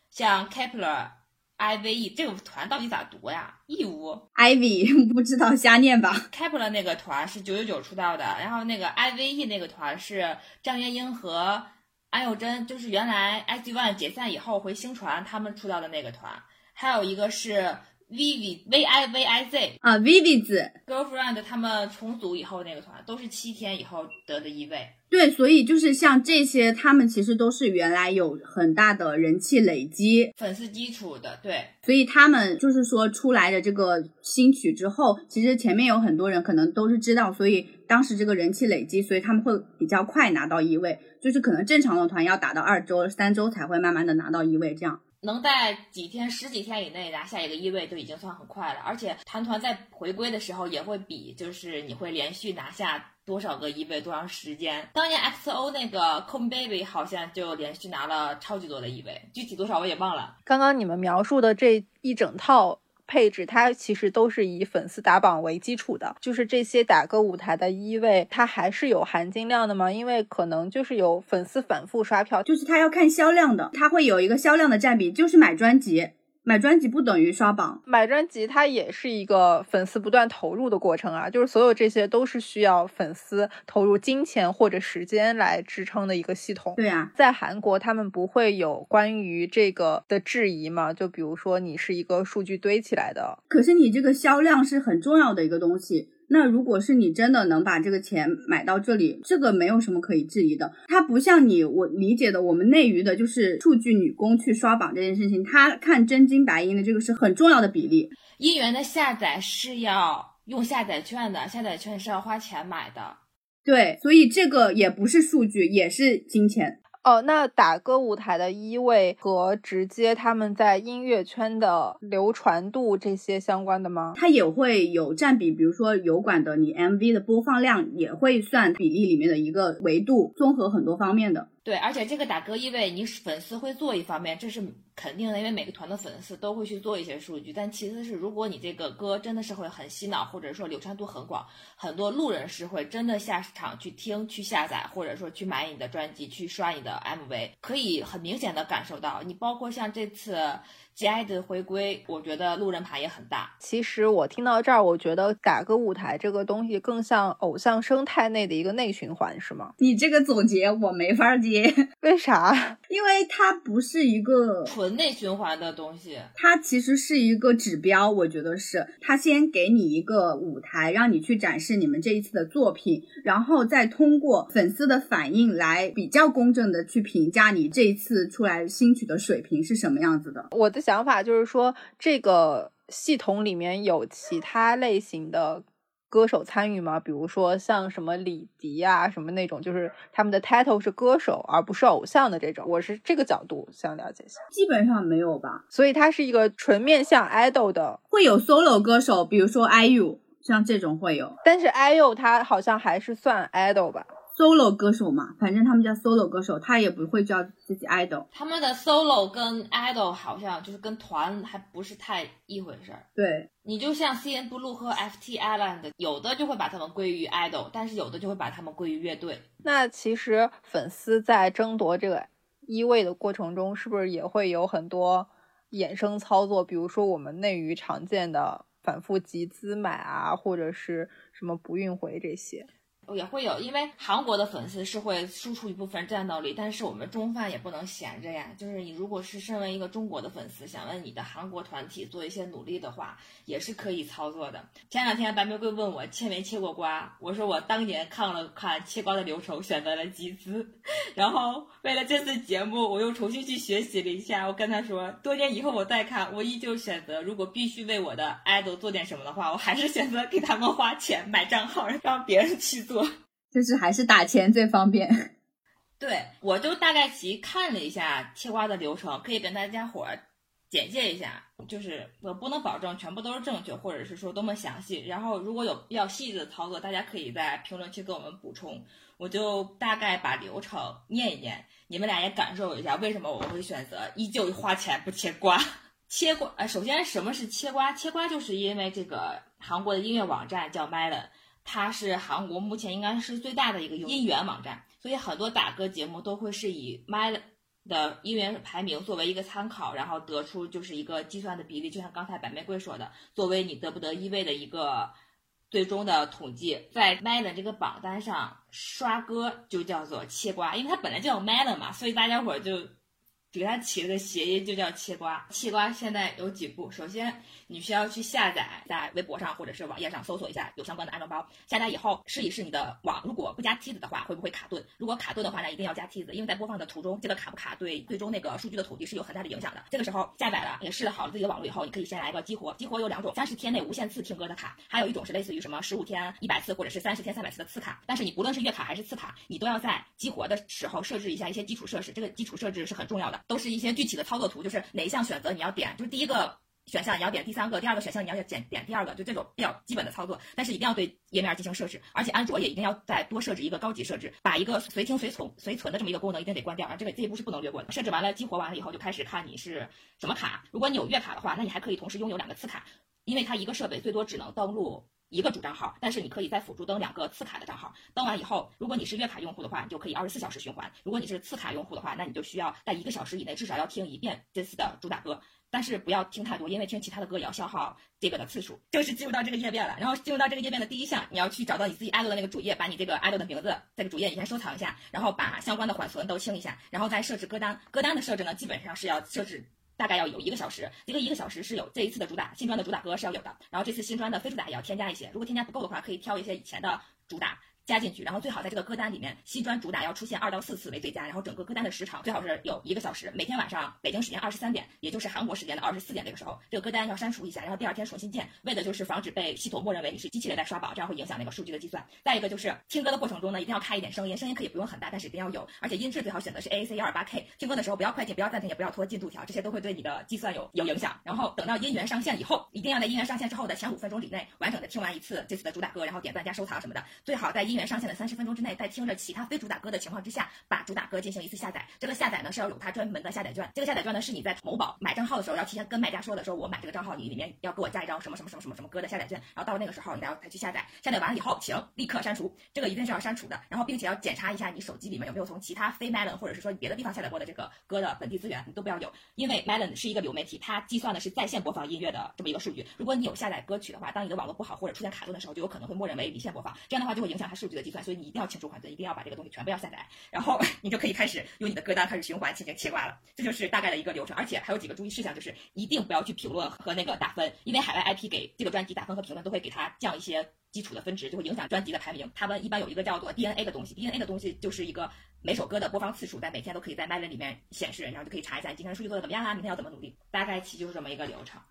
S3: 像 Kepler、IVE 这个团到底咋读呀义乌
S1: Ivy [laughs] 不知道瞎念吧
S3: ？Kepler 那个团是九九九出道的，然后那个 IVE 那个团是张元英和安宥真，就是原来 SG ONE 解散以后回星传他们出道的那个团。还有一个是 Vivi V I V I Z
S1: 啊，Vivi 子
S3: Girlfriend 他们重组以后那个团都是七天以后得的一位。
S1: 对，所以就是像这些，他们其实都是原来有很大的人气累积、
S3: 粉丝基础的。对，
S1: 所以他们就是说出来的这个新曲之后，其实前面有很多人可能都是知道，所以当时这个人气累积，所以他们会比较快拿到一位。就是可能正常的团要打到二周、三周才会慢慢的拿到一位这样。
S3: 能在几天、十几天以内拿下一个一位，就已经算很快了。而且团团在回归的时候也会比，就是你会连续拿下多少个一位，多长时间。当年 XO 那个 c o m Baby 好像就连续拿了超级多的一位，具体多少我也忘了。
S4: 刚刚你们描述的这一整套。配置它其实都是以粉丝打榜为基础的，就是这些打歌舞台的一位，它还是有含金量的吗？因为可能就是有粉丝反复刷票，
S1: 就是它要看销量的，它会有一个销量的占比，就是买专辑。买专辑不等于刷榜，
S4: 买专辑它也是一个粉丝不断投入的过程啊，就是所有这些都是需要粉丝投入金钱或者时间来支撑的一个系统。
S1: 对啊，
S4: 在韩国他们不会有关于这个的质疑嘛？就比如说你是一个数据堆起来的，
S1: 可是你这个销量是很重要的一个东西。那如果是你真的能把这个钱买到这里，这个没有什么可以质疑的。它不像你我理解的，我们内娱的就是数据女工去刷榜这件事情，他看真金白银的这个是很重要的比例。
S3: 音源的下载是要用下载券的，下载券是要花钱买的。
S1: 对，所以这个也不是数据，也是金钱。
S4: 哦，那打歌舞台的一位和直接他们在音乐圈的流传度这些相关的吗？
S1: 它也会有占比，比如说油管的你 MV 的播放量也会算比例里面的一个维度，综合很多方面的。
S3: 对，而且这个打歌意味，你粉丝会做一方面，这是肯定的，因为每个团的粉丝都会去做一些数据。但其次是，如果你这个歌真的是会很洗脑，或者说流传度很广，很多路人是会真的下场去听、去下载，或者说去买你的专辑、去刷你的 MV，可以很明显的感受到。你包括像这次 G I 的回归，我觉得路人牌也很大。
S4: 其实我听到这儿，我觉得打歌舞台这个东西更像偶像生态内的一个内循环，是吗？
S1: 你这个总结我没法接，[laughs]
S4: 为啥？[laughs]
S1: 因为它不是一个
S3: 纯内循环的东西，
S1: 它其实是一个指标。我觉得是它先给你一个舞台，让你去展示你们这一次的作品，然后再通过粉丝的反应来比较公正的去评价你这一次出来新曲的水平是什么样子的。
S4: 我的想法就是说，这个系统里面有其他类型的歌手参与吗？比如说像什么李迪啊，什么那种，就是他们的 title 是歌手而不是偶像的这种。我是这个角度想了解一下，
S1: 基本上没有吧？
S4: 所以它是一个纯面向 idol 的，
S1: 会有 solo 歌手，比如说 IU，像这种会有。
S4: 但是 IU 他好像还是算 idol 吧？
S1: Solo 歌手嘛，反正他们叫 solo 歌手，他也不会叫自己 idol。
S3: 他们的 solo 跟 idol 好像就是跟团还不是太一回事儿。
S1: 对，
S3: 你就像 CN Blue 和 FT Island，有的就会把他们归于 idol，但是有的就会把他们归于乐队。
S4: 那其实粉丝在争夺这个一位的过程中，是不是也会有很多衍生操作？比如说我们内娱常见的反复集资买啊，或者是什么不运回这些。
S3: 也会有，因为韩国的粉丝是会输出一部分战斗力，但是我们中饭也不能闲着呀。就是你如果是身为一个中国的粉丝，想为你的韩国团体做一些努力的话，也是可以操作的。前两天白玫瑰问我切没切过瓜，我说我当年看了看切瓜的流程，选择了集资。然后为了这次节目，我又重新去学习了一下。我跟他说，多年以后我再看，我依旧选择，如果必须为我的 idol 做点什么的话，我还是选择给他们花钱买账号，让别人去做做。[laughs]
S1: 就是还是打钱最方便。[laughs]
S3: 对，我就大概其看了一下切瓜的流程，可以跟大家伙儿简介一下。就是我不能保证全部都是正确，或者是说多么详细。然后如果有比较细致的操作，大家可以在评论区给我们补充。我就大概把流程念一念，你们俩也感受一下为什么我会选择依旧花钱不切瓜。切瓜，呃，首先什么是切瓜？切瓜就是因为这个韩国的音乐网站叫 Melon。它是韩国目前应该是最大的一个音源网站，所以很多打歌节目都会是以 My 的音源排名作为一个参考，然后得出就是一个计算的比例。就像刚才白玫瑰说的，作为你得不得一位的一个最终的统计，在 Melon 这个榜单上刷歌就叫做切瓜，因为它本来就叫 Melon 嘛，所以大家伙就给它起了个谐音，就叫切瓜。切瓜现在有几步，首先你需要去下载，在微博上或者是网页上搜索一下有相关的安装包。下载以后试一试你的网，如果不加梯子的话，会不会卡顿？如果卡顿的话，那一定要加梯子，因为在播放的途中，这个卡不卡对最终那个数据的统计是有很大的影响的。这个时候下载了，也试了好了自己的网络以后，你可以先来一个激活。激活有两种，三十天内无限次听歌的卡，还有一种是类似于什么十五天一百次或者是三十天三百次的次卡。但是你不论是月卡还是次卡，你都要在激活的时候设置一下一些基础设施，这个基础设置是很重要的，都是一些具体的操作图，就是哪一项选择你要点，就是第一个。选项你要点第三个，第二个选项你要点点第二个，就这种比较基本的操作，但是一定要对页面进行设置，而且安卓也一定要再多设置一个高级设置，把一个随听随存随存的这么一个功能一定得关掉啊，这个这一步是不能略过的。设置完了，激活完了以后就开始看你是什么卡，如果你有月卡的话，那你还可以同时拥有两个次卡，因为它一个设备最多只能登录。一个主账号，但是你可以再辅助登两个次卡的账号。登完以后，如果你是月卡用户的话，你就可以二十四小时循环；如果你是次卡用户的话，那你就需要在一个小时以内至少要听一遍这次的主打歌。但是不要听太多，因为听其他的歌也要消耗这个的次数。就是进入到这个页面了，然后进入到这个页面的第一项，你要去找到你自己爱豆的那个主页，把你这个爱豆的名字这个主页你先收藏一下，然后把相关的缓存都清一下，然后再设置歌单。歌单的设置呢，基本上是要设置。大概要有一个小时，这个一个小时是有这一次的主打新专的主打歌是要有的，然后这次新专的非主打也要添加一些，如果添加不够的话，可以挑一些以前的主打加进去，然后最好在这个歌单里面新专主打要出现二到四次为最佳，然后整个歌单的时长最好是有一个小时，每天晚上北京时间二十三点，也就是韩国时间的二十四点这个时候，这个歌单要删除一下，然后第二天重新建，为的就是防止被系统默认为你是机器人在刷榜，这样会影响那个数据的计算。再一个就是听歌的过程中呢，一定要开一点声音，声音可以不用很大，但是一定要有，而且音质最好选择是 AAC 幺二八 K。听歌的时候不要快进，不要暂停，也不要拖进度条，这些都会对你的计算有有影响。然后等到音源上线以后，一定要在音源上线之后的前五分钟以内完整的听完一次这次的主打歌，然后点赞加收藏什么的，最好在音
S5: 源上线的三十分钟之内，在听着其他非主打歌的情况之下，把主打歌进行一次下载。这个下载呢是要有它专门的下载券，这个下载券呢是你在某宝买账号的时候要提前跟卖家说的，说我买这个账号，你里面要给我加一张什么什么什么什么什么歌的下载券，然后到了那个时候你再要再去下载。下载完了以后，请立刻删除，这个一定是要删除的。然后并且要检查一下你手机里面有没有从其他非 Melon 或者是说别的地方下载过的这个歌的本地资源，你都不要有，因为 Melon 是一个流媒体，它计算的是在线播放音乐的这么一个数据。如果你有下载歌曲的话，当你的网络不好或者出现卡顿的时候，就有可能会默认为离线播放，这样的话就会影响它数据的计算。所以你一定要清除缓存，一定要把这个东西全部要下载，然后你就可以开始用你的歌单开始循环进行切挂了。这就是大概的一个流程，而且还有几个注意事项，就是一定不要去评论和那个打分，因为海外 IP 给这个专辑打分和评论都会给它降一些基础的分值，就会影响专辑的排名。他们一般有一个叫做 DNA 的东西，DNA 的东西就是一个每首歌的播放次数，在每天都可以在 Melon 里面显示，然后就可以查一下你今天数据做的怎么样啊，明天要怎么努力。大概其就是这么一个流程。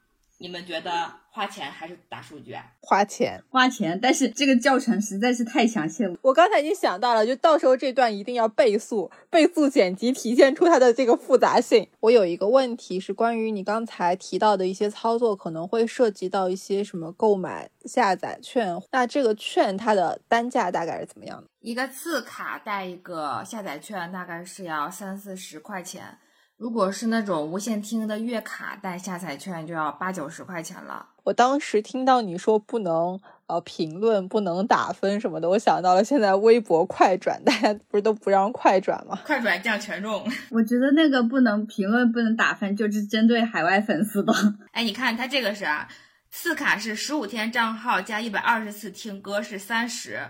S5: 你们觉得花钱还是打数据？
S4: 花钱，
S1: 花钱，但是这个教程实在是太详细了。
S4: 我刚才已经想到了，就到时候这段一定要倍速，倍速剪辑，体现出它的这个复杂性。我有一个问题是关于你刚才提到的一些操作，可能会涉及到一些什么购买下载券，那这个券它的单价大概是怎么样的？
S3: 一个次卡带一个下载券，大概是要三四十块钱。如果是那种无线听的月卡带下载券，就要八九十块钱了。
S4: 我当时听到你说不能呃评论、不能打分什么的，我想到了现在微博快转，大家不是都不让快转吗？
S3: 快转降权重。[laughs]
S1: 我觉得那个不能评论、不能打分，就是针对海外粉丝的。
S3: 哎，你看它这个是啊，次卡是十五天账号加一百二十次听歌是三十。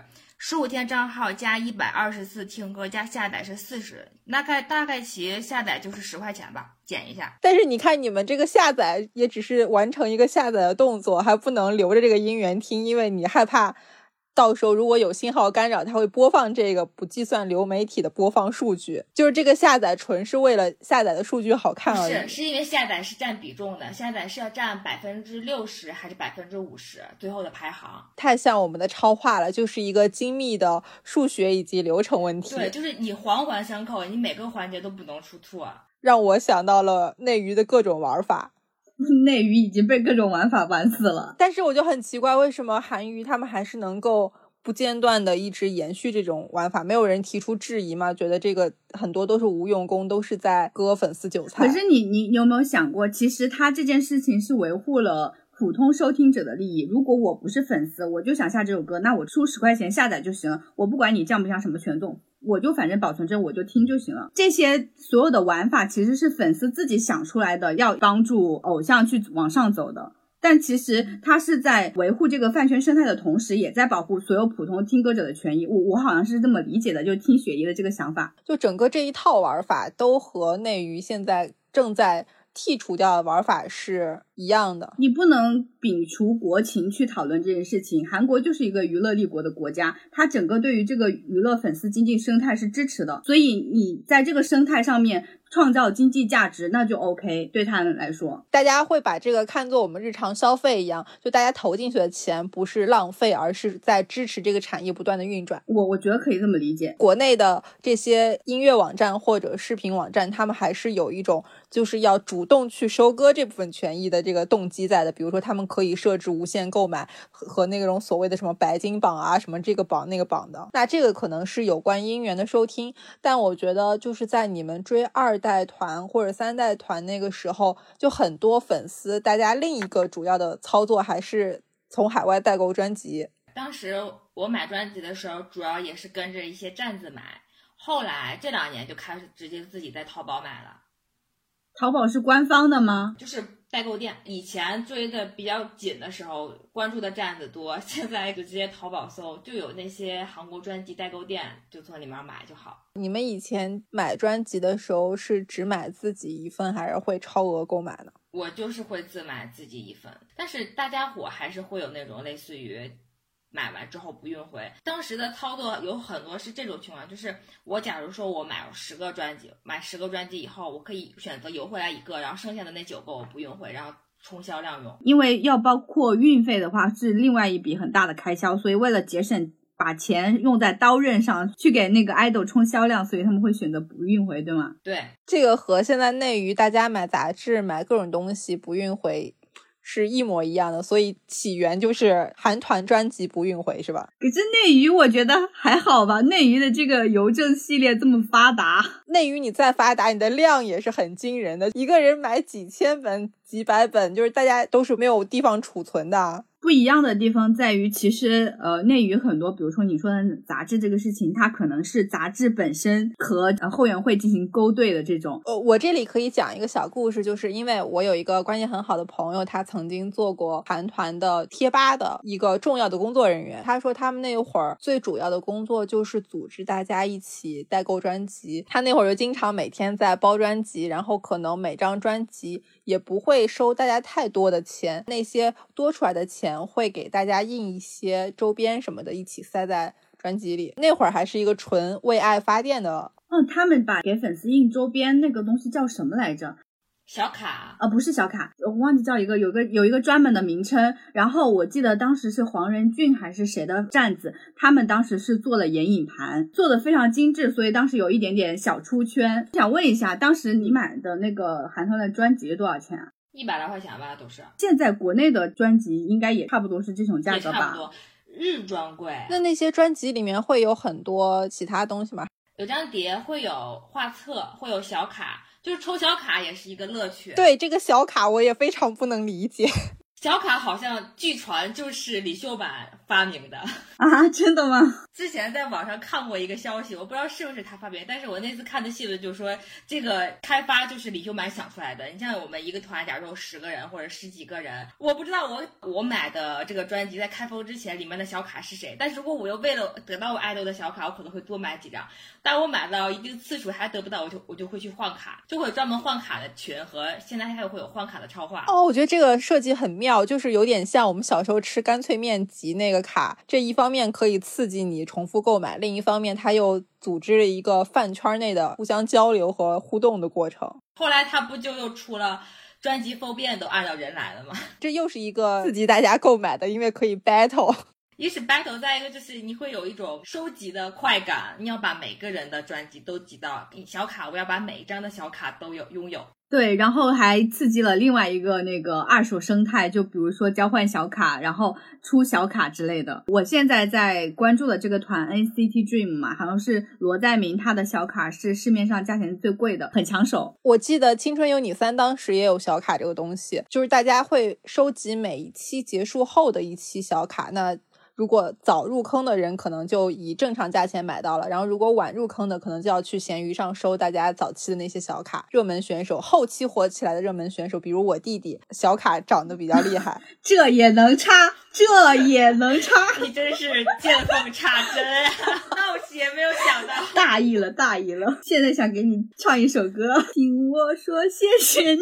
S3: 十五天账号加一百二十次听歌加下载是四十，大概大概其下载就是十块钱吧，减一下。
S4: 但是你看你们这个下载也只是完成一个下载的动作，还不能留着这个音源听，因为你害怕。到时候如果有信号干扰，它会播放这个不计算流媒体的播放数据，就是这个下载纯是为了下载的数据好看而已。
S3: 是是因为下载是占比重的，下载是要占百分之六十还是百分之五十？最后的排行
S4: 太像我们的超话了，就是一个精密的数学以及流程问题。
S3: 对，就是你环环相扣，你每个环节都不能出错。
S4: 让我想到了内娱的各种玩法。[laughs]
S1: 内娱已经被各种玩法玩死了，
S4: 但是我就很奇怪，为什么韩娱他们还是能够不间断的一直延续这种玩法？没有人提出质疑吗？觉得这个很多都是无用功，都是在割粉丝韭菜。
S1: 可是你你有没有想过，其实他这件事情是维护了普通收听者的利益。如果我不是粉丝，我就想下这首歌，那我出十块钱下载就行了，我不管你降不降什么权重。我就反正保存着，我就听就行了。这些所有的玩法其实是粉丝自己想出来的，要帮助偶像去往上走的。但其实他是在维护这个饭圈生态的同时，也在保护所有普通听歌者的权益。我我好像是这么理解的，就听雪姨的这个想法，
S4: 就整个这一套玩法都和内娱现在正在。剔除掉的玩法是一样的，
S1: 你不能摒除国情去讨论这件事情。韩国就是一个娱乐立国的国家，它整个对于这个娱乐粉丝经济生态是支持的，所以你在这个生态上面。创造经济价值，那就 OK。对他们来说，
S4: 大家会把这个看作我们日常消费一样，就大家投进去的钱不是浪费，而是在支持这个产业不断的运转。
S1: 我我觉得可以这么理解。
S4: 国内的这些音乐网站或者视频网站，他们还是有一种就是要主动去收割这部分权益的这个动机在的。比如说，他们可以设置无限购买和那种所谓的什么白金榜啊，什么这个榜那个榜的。那这个可能是有关音源的收听，但我觉得就是在你们追二。代团或者三代团那个时候，就很多粉丝，大家另一个主要的操作还是从海外代购专辑。
S3: 当时我买专辑的时候，主要也是跟着一些站子买，后来这两年就开始直接自己在淘宝买了。
S1: 淘宝是官方的吗？
S3: 就是代购店。以前追的比较紧的时候，关注的站子多，[laughs] 现在就直接淘宝搜，就有那些韩国专辑代购店，就从里面买就好。
S4: 你们以前买专辑的时候是只买自己一份，还是会超额购买呢？
S3: 我就是会自买自己一份，但是大家伙还是会有那种类似于。买完之后不运回，当时的操作有很多是这种情况，就是我假如说我买了十个专辑，买十个专辑以后，我可以选择邮回来一个，然后剩下的那九个我不运回，然后冲销量用。
S1: 因为要包括运费的话，是另外一笔很大的开销，所以为了节省，把钱用在刀刃上，去给那个 idol 冲销量，所以他们会选择不运回，对吗？
S3: 对，
S4: 这个和现在内娱大家买杂志、买各种东西不运回。是一模一样的，所以起源就是韩团专辑不运回，是吧？
S1: 可是内娱我觉得还好吧，内娱的这个邮政系列这么发达，[laughs]
S4: 内娱你再发达，你的量也是很惊人的，一个人买几千本、几百本，就是大家都是没有地方储存的。
S1: 不一样的地方在于，其实呃，内娱很多，比如说你说的杂志这个事情，它可能是杂志本身和后援会进行勾兑的这种。
S4: 呃，我这里可以讲一个小故事，就是因为我有一个关系很好的朋友，他曾经做过韩团的贴吧的一个重要的工作人员。他说他们那会儿最主要的工作就是组织大家一起代购专辑。他那会儿就经常每天在包专辑，然后可能每张专辑也不会收大家太多的钱，那些多出来的钱。会给大家印一些周边什么的，一起塞在专辑里。那会儿还是一个纯为爱发电的。
S1: 嗯，他们把给粉丝印周边那个东西叫什么来着？
S3: 小卡
S1: 啊，不是小卡，我忘记叫一个，有个有一个专门的名称。然后我记得当时是黄仁俊还是谁的站子，他们当时是做了眼影盘，做的非常精致，所以当时有一点点小出圈。想问一下，当时你买的那个韩团的专辑多少钱啊？
S3: 一百来块钱吧，都是。
S1: 现在国内的专辑应该也差不多是这种价格吧？
S3: 差不多，日专柜。
S4: 那那些专辑里面会有很多其他东西吗？
S3: 有张碟，会有画册，会有小卡，就是抽小卡也是一个乐趣。
S4: 对这个小卡，我也非常不能理解。
S3: 小卡好像据传就是李秀满发明的 [laughs]
S1: 啊？真的吗？
S3: 之前在网上看过一个消息，我不知道是不是他发明，但是我那次看的新闻就说这个开发就是李秀满想出来的。你像我们一个团，假如说十个人或者十几个人，我不知道我我买的这个专辑在开封之前里面的小卡是谁，但是如果我又为了得到我爱豆的小卡，我可能会多买几张。但我买到一定次数还得不到，我就我就会去换卡，就会专门换卡的群和现在还有会有换卡的超话。
S4: 哦，我觉得这个设计很妙。就是有点像我们小时候吃干脆面集那个卡，这一方面可以刺激你重复购买，另一方面它又组织了一个饭圈内的互相交流和互动的过程。
S3: 后来他不就又出了专辑封面都按照人来了吗？
S4: 这又是一个 [laughs] 刺激大家购买的，因为可以 battle。
S3: 一是 battle，再一个就是你会有一种收集的快感，你要把每个人的专辑都集到小卡，我要把每一张的小卡都有拥有。
S1: 对，然后还刺激了另外一个那个二手生态，就比如说交换小卡，然后出小卡之类的。我现在在关注的这个团 NCT Dream 嘛，好像是罗在明，他的小卡是市面上价钱最贵的，很抢手。
S4: 我记得《青春有你三》当时也有小卡这个东西，就是大家会收集每一期结束后的一期小卡，那。如果早入坑的人，可能就以正常价钱买到了；然后如果晚入坑的，可能就要去闲鱼上收大家早期的那些小卡。热门选手，后期火起来的热门选手，比如我弟弟，小卡涨得比较厉害，[laughs]
S1: 这也能插，这也能插，[laughs]
S3: 你真是见缝插针啊！[laughs] 那我也没有想到，
S1: 大意了，大意了。现在想给你唱一首歌，听我说谢谢你。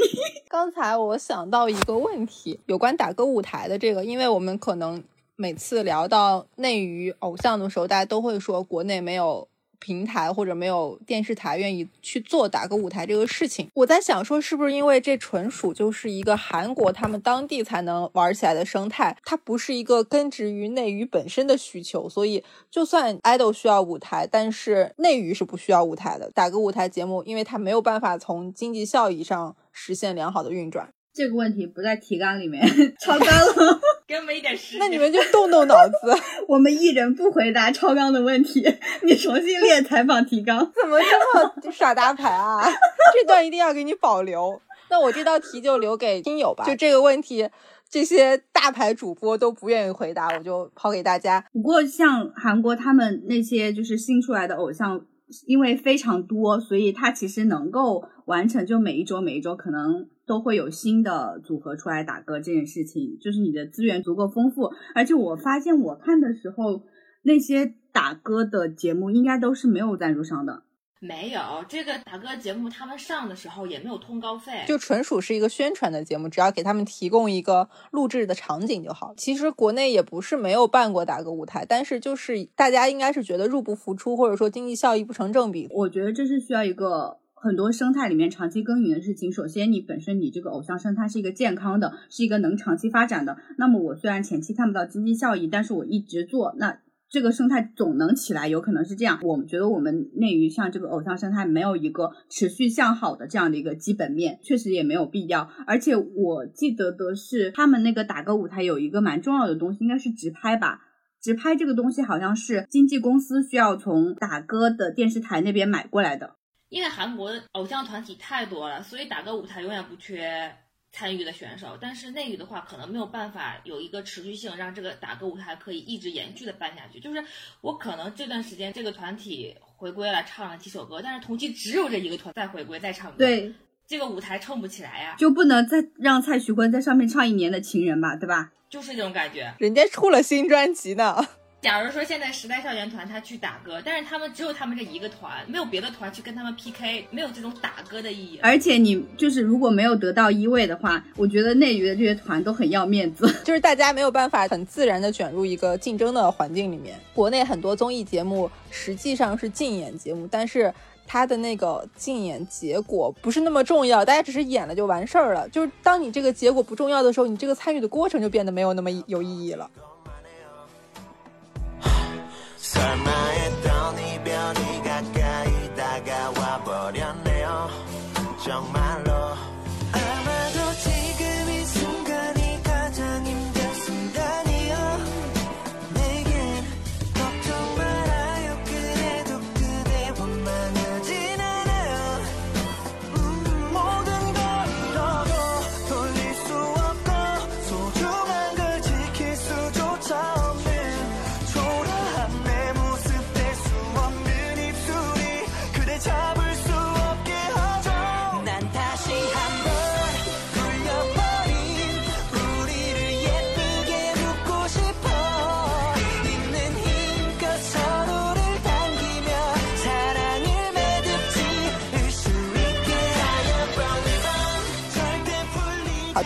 S4: 刚才我想到一个问题，有关打歌舞台的这个，因为我们可能。每次聊到内娱偶像的时候，大家都会说国内没有平台或者没有电视台愿意去做打歌舞台这个事情。我在想说，是不是因为这纯属就是一个韩国他们当地才能玩起来的生态，它不是一个根植于内娱本身的需求。所以，就算 idol 需要舞台，但是内娱是不需要舞台的。打歌舞台节目，因为它没有办法从经济效益上实现良好的运转。
S1: 这个问题不在提纲里面，[laughs] 超纲了。
S3: 给我们一点时间。
S4: 那你们就动动脑子。[laughs]
S1: 我们一人不回答超纲的问题，[laughs] 你重新列采访提纲。
S4: 怎么这么耍大牌啊？[laughs] 这段一定要给你保留。那我这道题就留给听友吧。就这个问题，这些大牌主播都不愿意回答，我就抛给大家。
S1: 不过像韩国他们那些就是新出来的偶像，因为非常多，所以它其实能够完成，就每一周每一周可能。都会有新的组合出来打歌这件事情，就是你的资源足够丰富，而且我发现我看的时候，那些打歌的节目应该都是没有赞助商的。
S3: 没有这个打歌节目，他们上的时候也没有通告费，
S4: 就纯属是一个宣传的节目，只要给他们提供一个录制的场景就好。其实国内也不是没有办过打歌舞台，但是就是大家应该是觉得入不敷出，或者说经济效益不成正比。
S1: 我觉得这是需要一个。很多生态里面长期耕耘的事情，首先你本身你这个偶像生态是一个健康的，是一个能长期发展的。那么我虽然前期看不到经济效益，但是我一直做，那这个生态总能起来，有可能是这样。我们觉得我们内娱像这个偶像生态没有一个持续向好的这样的一个基本面，确实也没有必要。而且我记得的是，他们那个打歌舞台有一个蛮重要的东西，应该是直拍吧。直拍这个东西好像是经纪公司需要从打歌的电视台那边买过来的。
S3: 因为韩国的偶像团体太多了，所以打歌舞台永远不缺。参与的选手，但是内娱的话，可能没有办法有一个持续性，让这个打歌舞台可以一直延续的办下去。就是我可能这段时间这个团体回归了，唱了几首歌，但是同期只有这一个团再回归再唱歌，
S1: 对，
S3: 这个舞台撑不起来呀，
S1: 就不能再让蔡徐坤在上面唱一年的情人吧，对吧？
S3: 就是这种感觉，
S4: 人家出了新专辑呢。
S3: 假如说现在时代少年团他去打歌，但是他们只有他们这一个团，没有别的团去跟他们 PK，没有这种打歌的意义。
S1: 而且你就是如果没有得到一位的话，我觉得内娱的这些团都很要面子，[laughs]
S4: 就是大家没有办法很自然的卷入一个竞争的环境里面。国内很多综艺节目实际上是竞演节目，但是它的那个竞演结果不是那么重要，大家只是演了就完事儿了。就是当你这个结果不重要的时候，你这个参与的过程就变得没有那么有意义了。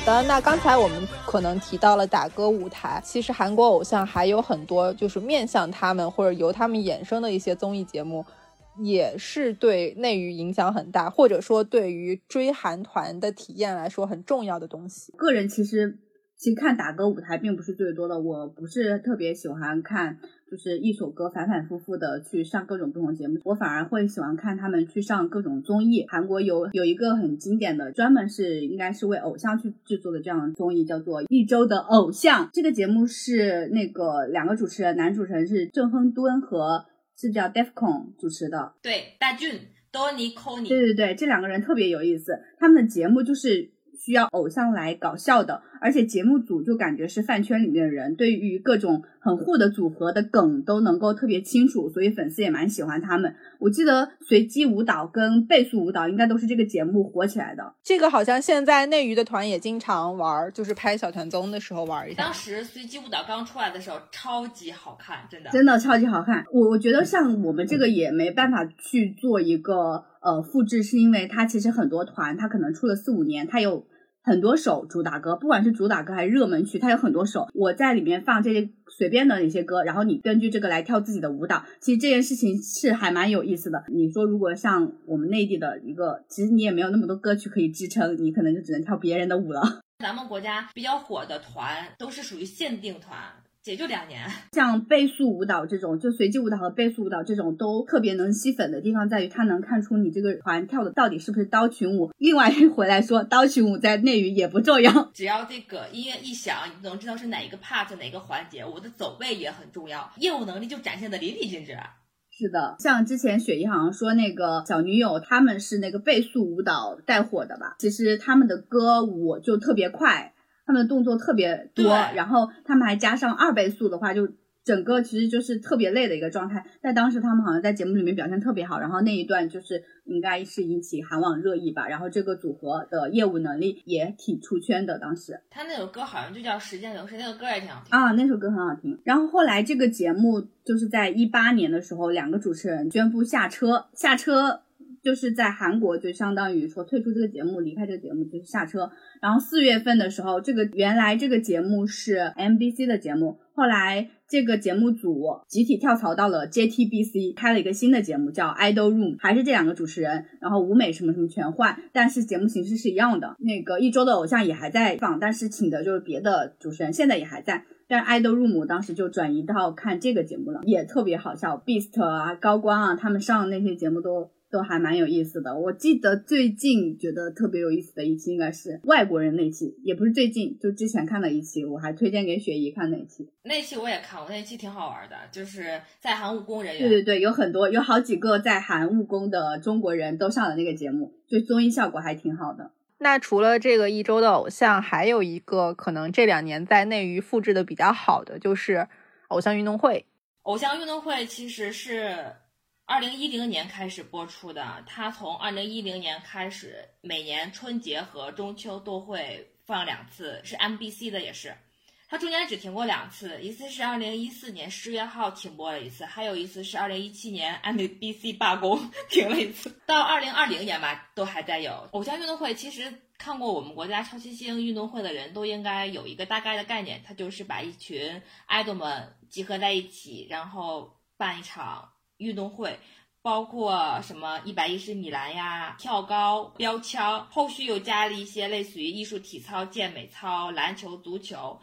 S4: 的，那刚才我们可能提到了打歌舞台，其实韩国偶像还有很多就是面向他们或者由他们衍生的一些综艺节目，也是对内娱影响很大，或者说对于追韩团的体验来说很重要的东西。
S1: 个人其实其实看打歌舞台并不是最多的，我不是特别喜欢看。就是一首歌反反复复的去上各种不同节目，我反而会喜欢看他们去上各种综艺。韩国有有一个很经典的，专门是应该是为偶像去制作的这样的综艺，叫做《一周的偶像》。这个节目是那个两个主持人，男主持人是郑亨敦和是叫 Defcon 主持的，
S3: 对，大俊、多尼、科尼，
S1: 对对对，这两个人特别有意思，他们的节目就是需要偶像来搞笑的。而且节目组就感觉是饭圈里面的人，对于各种很酷的组合的梗都能够特别清楚，所以粉丝也蛮喜欢他们。我记得随机舞蹈跟倍速舞蹈应该都是这个节目火起来的。
S4: 这个好像现在内娱的团也经常玩，就是拍小团综的时候玩一下。
S3: 当时随机舞蹈刚出来的时候超级好看，真的
S1: 真的超级好看。我我觉得像我们这个也没办法去做一个呃复制，是因为它其实很多团它可能出了四五年，它有。很多首主打歌，不管是主打歌还是热门曲，它有很多首。我在里面放这些随便的那些歌，然后你根据这个来跳自己的舞蹈。其实这件事情是还蛮有意思的。你说如果像我们内地的一个，其实你也没有那么多歌曲可以支撑，你可能就只能跳别人的舞了。
S3: 咱们国家比较火的团都是属于限定团。也就两年，
S1: 像倍速舞蹈这种，就随机舞蹈和倍速舞蹈这种，都特别能吸粉的地方在于，它能看出你这个团跳的到底是不是刀群舞。另外回来说，刀群舞在内娱也不重要，
S3: 只要这个音乐一响，你能知道是哪一个 part 哪个环节。我的走位也很重要，业务能力就展现的淋漓尽致。
S1: 是的，像之前雪姨好像说那个小女友他们是那个倍速舞蹈带火的吧？其实他们的歌舞就特别快。他们的动作特别多，然后他们还加上二倍速的话，就整个其实就是特别累的一个状态。但当时，他们好像在节目里面表现特别好，然后那一段就是应该是引起韩网热议吧。然后这个组合的业务能力也挺出圈的。当时
S3: 他那首歌好像就叫《时间流逝》，那个歌也挺好听
S1: 啊，那首歌很好听。然后后来这个节目就是在一八年的时候，两个主持人宣布下车，下车。就是在韩国，就相当于说退出这个节目，离开这个节目就是下车。然后四月份的时候，这个原来这个节目是 MBC 的节目，后来这个节目组集体跳槽到了 JTBC，开了一个新的节目叫 Idol Room，还是这两个主持人，然后舞美什么什么全换，但是节目形式是一样的。那个一周的偶像也还在放，但是请的就是别的主持人，现在也还在。但是 Idol Room 当时就转移到看这个节目了，也特别好笑。Beast 啊、高光啊，他们上的那些节目都都还蛮有意思的。我记得最近觉得特别有意思的一期应该是外国人那期，也不是最近，就之前看的一期，我还推荐给雪姨看那期。
S3: 那期我也看我，那期挺好玩的，就是在韩务工人员。
S1: 对对对，有很多有好几个在韩务工的中国人都上了那个节目，就综艺效果还挺好的。
S4: 那除了这个一周的偶像，还有一个可能这两年在内娱复制的比较好的，就是偶像运动会。
S3: 偶像运动会其实是二零一零年开始播出的，它从二零一零年开始，每年春节和中秋都会放两次，是 MBC 的也是。它中间只停过两次，一次是二零一四年十月号停播了一次，还有一次是二零一七年 MBC 罢工 [laughs] 停了一次。到二零二零年吧，都还在有偶像运动会。其实看过我们国家超新星运动会的人都应该有一个大概的概念，它就是把一群爱豆们集合在一起，然后办一场运动会。包括什么一百一十米栏呀、跳高、标枪，后续又加了一些类似于艺术体操、健美操、篮球、足球。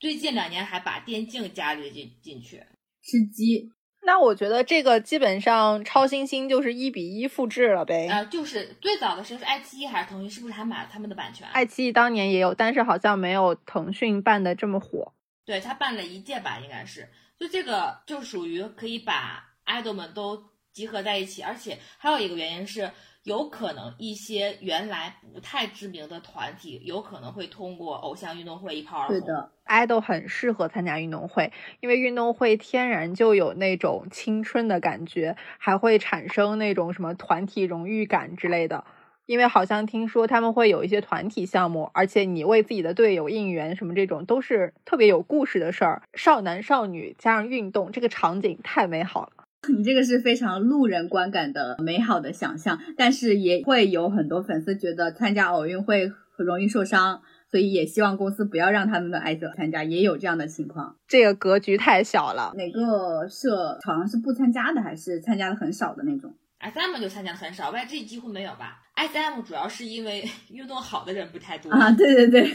S3: 最近两年还把电竞加了进进去，
S1: 吃鸡。
S4: 那我觉得这个基本上超新星就是一比一复制了呗。
S3: 呃，就是最早的时候是爱奇艺还是腾讯，是不是还买了他们的版权？
S4: 爱奇艺当年也有，但是好像没有腾讯办的这么火。
S3: 对他办了一届吧，应该是。就这个就属于可以把爱豆们都集合在一起，而且还有一个原因是。有可能一些原来不太知名的团体，有可能会通过偶像运动会一炮而红。
S1: 对的
S4: ，idol 很适合参加运动会，因为运动会天然就有那种青春的感觉，还会产生那种什么团体荣誉感之类的。因为好像听说他们会有一些团体项目，而且你为自己的队友应援什么这种，都是特别有故事的事儿。少男少女加上运动，这个场景太美好了。[laughs]
S1: 你这个是非常路人观感的美好的想象，但是也会有很多粉丝觉得参加奥运会很容易受伤，所以也希望公司不要让他们的爱豆参加，也有这样的情况。
S4: 这个格局太小了，
S1: 哪个社好像是不参加的，还是参加的很少的那种
S3: ？SM 就参加的很少，YG 几乎没有吧？SM 主要是因为 [laughs] 运动好的人不太多
S1: 啊，对对对，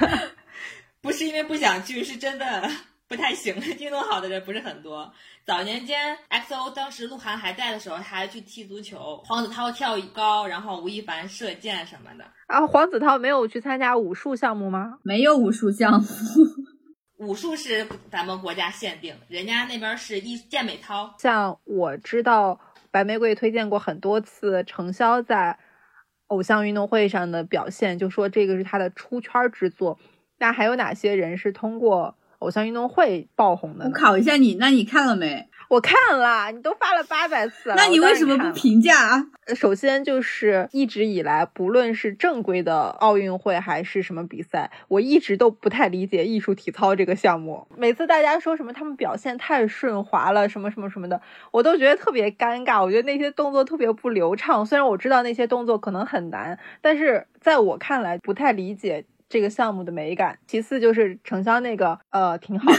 S1: [laughs]
S3: 不是因为不想去，是真的。不太行，[laughs] 运动好的人不是很多。早年间，XO 当时鹿晗还在的时候，还去踢足球，黄子韬跳高，然后吴亦凡射箭什么的。
S4: 啊，黄子韬没有去参加武术项目吗？
S1: 没有武术项目，[laughs]
S3: 武术是咱们国家限定，人家那边是一健美操。
S4: 像我知道，白玫瑰推荐过很多次程潇在偶像运动会上的表现，就说这个是他的出圈之作。那还有哪些人是通过？偶像运动会爆红的，
S1: 我考一下你，那你看了没？
S4: 我看了，你都发了八百次了，
S1: 那你为什么不评价啊？
S4: 首先就是一直以来，不论是正规的奥运会还是什么比赛，我一直都不太理解艺术体操这个项目。每次大家说什么他们表现太顺滑了，什么什么什么的，我都觉得特别尴尬。我觉得那些动作特别不流畅。虽然我知道那些动作可能很难，但是在我看来不太理解。这个项目的美感，其次就是程潇那个，呃，挺好的。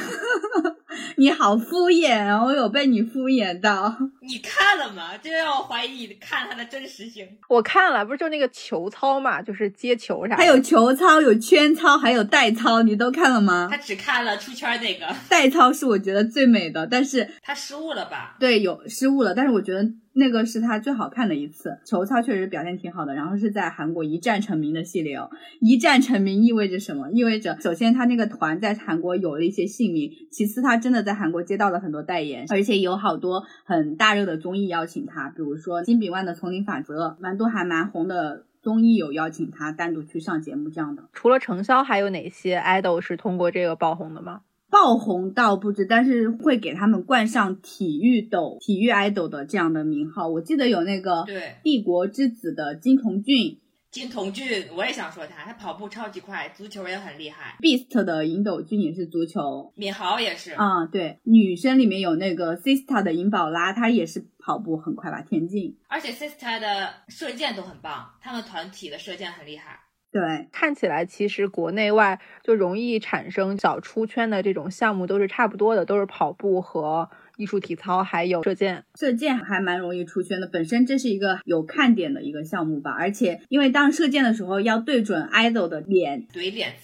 S4: [laughs]
S1: 你好敷衍啊！我有被你敷衍到。
S3: 你看了吗？这让我怀疑你看它的真实性。
S4: 我看了，不是就那个球操嘛，就是接球啥。
S1: 还有球操，有圈操，还有带操，你都看了吗？
S3: 他只看了出圈那个。
S1: 带操是我觉得最美的，但是
S3: 他失误了吧？
S1: 对，有失误了，但是我觉得。那个是他最好看的一次球操，确实表现挺好的。然后是在韩国一战成名的系列哦，一战成名意味着什么？意味着首先他那个团在韩国有了一些姓名，其次他真的在韩国接到了很多代言，而且有好多很大热的综艺邀请他，比如说金炳万的《丛林法则》，蛮多还蛮红的综艺有邀请他单独去上节目这样的。
S4: 除了程潇，还有哪些 idol 是通过这个爆红的吗？
S1: 爆红倒不止，但是会给他们冠上体育斗、体育 idol 的这样的名号。我记得有那个
S3: 对
S1: 帝国之子的金童俊，
S3: 金童俊，我也想说他，他跑步超级快，足球也很厉害。
S1: Beast 的尹斗俊也是足球，
S3: 敏豪也是
S1: 啊，对，女生里面有那个 Sister 的尹宝拉，她也是跑步很快吧，田径。
S3: 而且 Sister 的射箭都很棒，他们团体的射箭很厉害。
S1: 对，
S4: 看起来其实国内外就容易产生小出圈的这种项目都是差不多的，都是跑步和艺术体操，还有射箭。
S1: 射箭还蛮容易出圈的，本身这是一个有看点的一个项目吧。而且因为当射箭的时候要对准 idol 的脸，
S3: 怼脸，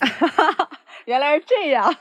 S3: [laughs]
S4: 原来是这样。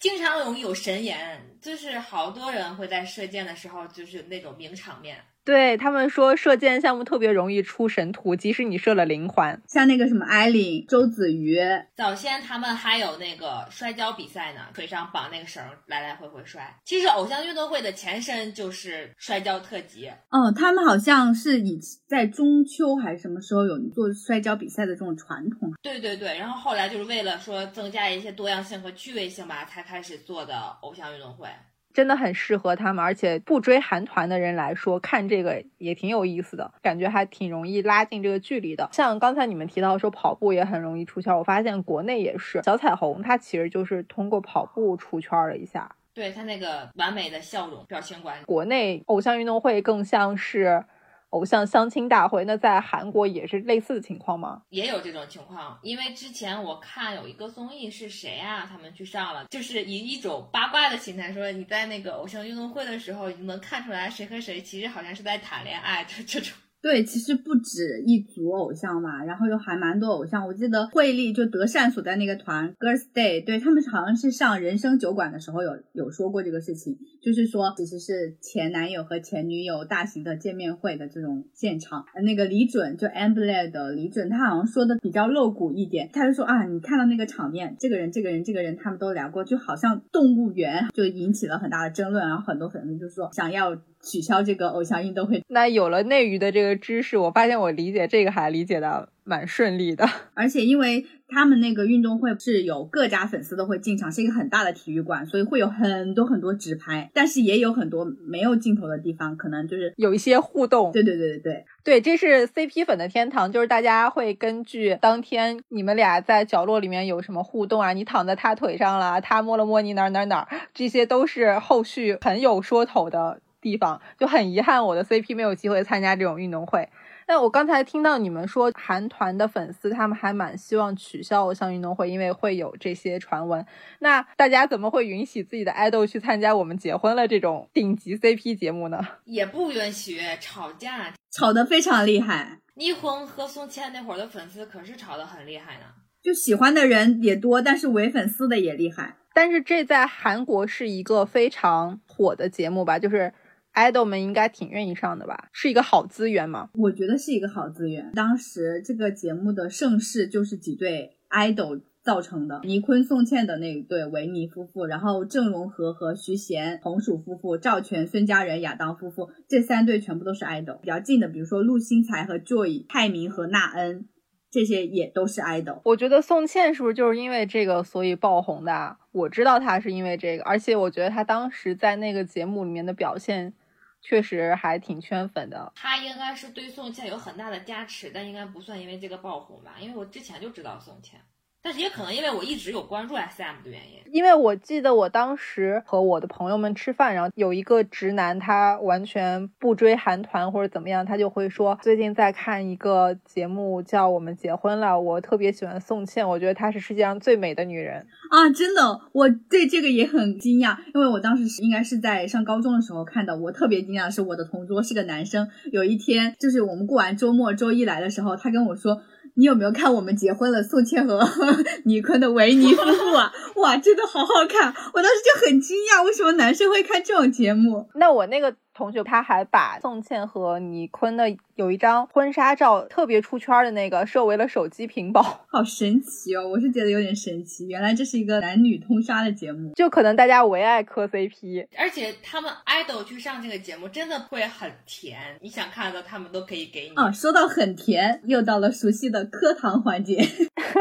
S3: 经常容易有神颜，就是好多人会在射箭的时候就是那种名场面。
S4: 对他们说，射箭项目特别容易出神图，即使你射了零环。
S1: 像那个什么艾琳、周子瑜，
S3: 早先他们还有那个摔跤比赛呢，腿上绑那个绳，来来回回摔。其实偶像运动会的前身就是摔跤特辑。
S1: 嗯，他们好像是以在中秋还是什么时候有做摔跤比赛的这种传统。
S3: 对对对，然后后来就是为了说增加一些多样性和趣味性吧，才开始做的偶像运动会。
S4: 真的很适合他们，而且不追韩团的人来说，看这个也挺有意思的，感觉还挺容易拉近这个距离的。像刚才你们提到说跑步也很容易出圈，我发现国内也是，小彩虹它其实就是通过跑步出圈了一下。
S3: 对他那个完美的笑容表情管理，
S4: 国内偶像运动会更像是。偶像相亲大会，那在韩国也是类似的情况吗？
S3: 也有这种情况，因为之前我看有一个综艺是谁啊？他们去上了，就是以一种八卦的心态说，你在那个偶像运动会的时候，你能看出来谁和谁其实好像是在谈恋爱的这种。
S1: 对，其实不止一组偶像嘛，然后又还蛮多偶像。我记得惠利就德善所在那个团 Girls Day，对他们好像是上人生酒馆的时候有有说过这个事情，就是说其实是前男友和前女友大型的见面会的这种现场。那个李准就 a m b l e 的李准，他好像说的比较露骨一点，他就说啊，你看到那个场面，这个人、这个人、这个人他们都聊过，就好像动物园，就引起了很大的争论，然后很多粉丝就说想要。取消这个偶像运动会，
S4: 那有了内娱的这个知识，我发现我理解这个还理解的蛮顺利的，[laughs]
S1: 而且因为。他们那个运动会是有各家粉丝都会进场，是一个很大的体育馆，所以会有很多很多直拍，但是也有很多没有镜头的地方，可能就是
S4: 有一些互动。
S1: 对对对对对
S4: 对，这是 CP 粉的天堂，就是大家会根据当天你们俩在角落里面有什么互动啊，你躺在他腿上了，他摸了摸你哪哪哪，这些都是后续很有说头的地方。就很遗憾，我的 CP 没有机会参加这种运动会。那我刚才听到你们说韩团的粉丝，他们还蛮希望取消偶像运动会，因为会有这些传闻。那大家怎么会允许自己的爱豆去参加我们结婚了这种顶级 CP 节目呢？
S3: 也不允许吵架，
S1: 吵得非常厉害。
S3: 倪虹和宋茜那会儿的粉丝可是吵得很厉害呢，
S1: 就喜欢的人也多，但是伪粉丝的也厉害。
S4: 但是这在韩国是一个非常火的节目吧？就是。Idol 们应该挺愿意上的吧，是一个好资源吗？
S1: 我觉得是一个好资源。当时这个节目的盛世就是几对 idol 造成的，倪坤、宋茜的那一对维尼夫妇，然后郑容和和徐贤、红薯夫妇，赵权、孙佳仁、亚当夫妇，这三对全部都是 idol。比较近的，比如说陆星材和 Joy、泰明和纳恩，这些也都是 idol。
S4: 我觉得宋茜是不是就是因为这个所以爆红的？我知道她是因为这个，而且我觉得她当时在那个节目里面的表现。确实还挺圈粉的，
S3: 他应该是对宋茜有很大的加持，但应该不算因为这个爆红吧，因为我之前就知道宋茜。但是也可能因为我一直有关注 S M 的原因，
S4: 因为我记得我当时和我的朋友们吃饭，然后有一个直男，他完全不追韩团或者怎么样，他就会说最近在看一个节目叫《我们结婚了》，我特别喜欢宋茜，我觉得她是世界上最美的女人
S1: 啊！真的，我对这个也很惊讶，因为我当时是应该是在上高中的时候看的，我特别惊讶的是我的同桌是个男生，有一天就是我们过完周末周一来的时候，他跟我说。你有没有看我们结婚了？宋茜和 [laughs] 倪坤的维尼夫妇啊，哇，真的好好看！我当时就很惊讶，为什么男生会看这种节目？
S4: 那我那个。同学他还把宋茜和倪坤的有一张婚纱照特别出圈的那个设为了手机屏保，[laughs]
S1: 好神奇哦！我是觉得有点神奇，原来这是一个男女通杀的节目，
S4: 就可能大家唯爱磕 CP，
S3: 而且他们 idol 去上这个节目真的会很甜，你想看的他们都可以给你。
S1: 啊，说到很甜，又到了熟悉的磕糖环节，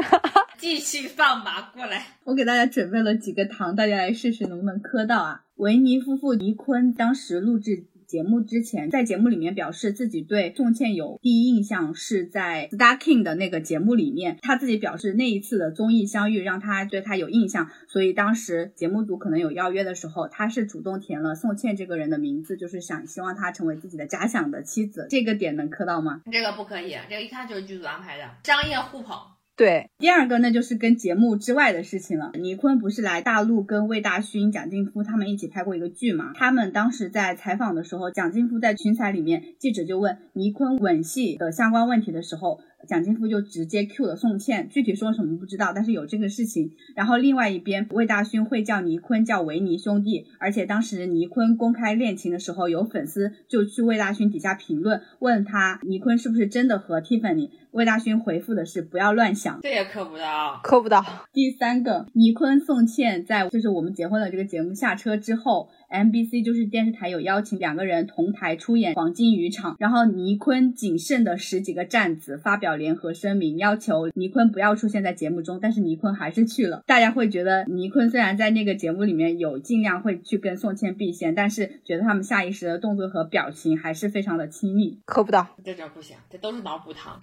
S1: [laughs]
S3: 继续放马过来，
S1: 我给大家准备了几个糖，大家来试试能不能磕到啊！维尼夫妇尼坤当时录制节目之前，在节目里面表示自己对宋茜有第一印象是在 Star King 的那个节目里面，他自己表示那一次的综艺相遇让他对他有印象，所以当时节目组可能有邀约的时候，他是主动填了宋茜这个人的名字，就是想希望她成为自己的假想的妻子。这个点能磕到吗？
S3: 这个不可以，这个一看就是剧组安排的商业互捧。
S4: 对，
S1: 第二个那就是跟节目之外的事情了。倪坤不是来大陆跟魏大勋、蒋劲夫他们一起拍过一个剧嘛？他们当时在采访的时候，蒋劲夫在群采里面，记者就问倪坤吻戏的相关问题的时候，蒋劲夫就直接 Q 了宋茜，具体说什么不知道，但是有这个事情。然后另外一边，魏大勋会叫倪坤叫维尼兄弟，而且当时倪坤公开恋情的时候，有粉丝就去魏大勋底下评论，问他倪坤是不是真的和 Tiffany。魏大勋回复的是不要乱想，
S3: 这也磕不到，
S4: 磕不到。
S1: 第三个，倪坤宋茜在就是我们结婚的这个节目下车之后。MBC 就是电视台有邀请两个人同台出演黄金渔场，然后倪坤仅剩的十几个站子发表联合声明，要求倪坤不要出现在节目中，但是倪坤还是去了。大家会觉得倪坤虽然在那个节目里面有尽量会去跟宋茜避嫌，但是觉得他们下意识的动作和表情还是非常的亲密，
S4: 磕不到。
S3: 这这不行，这都是脑补糖。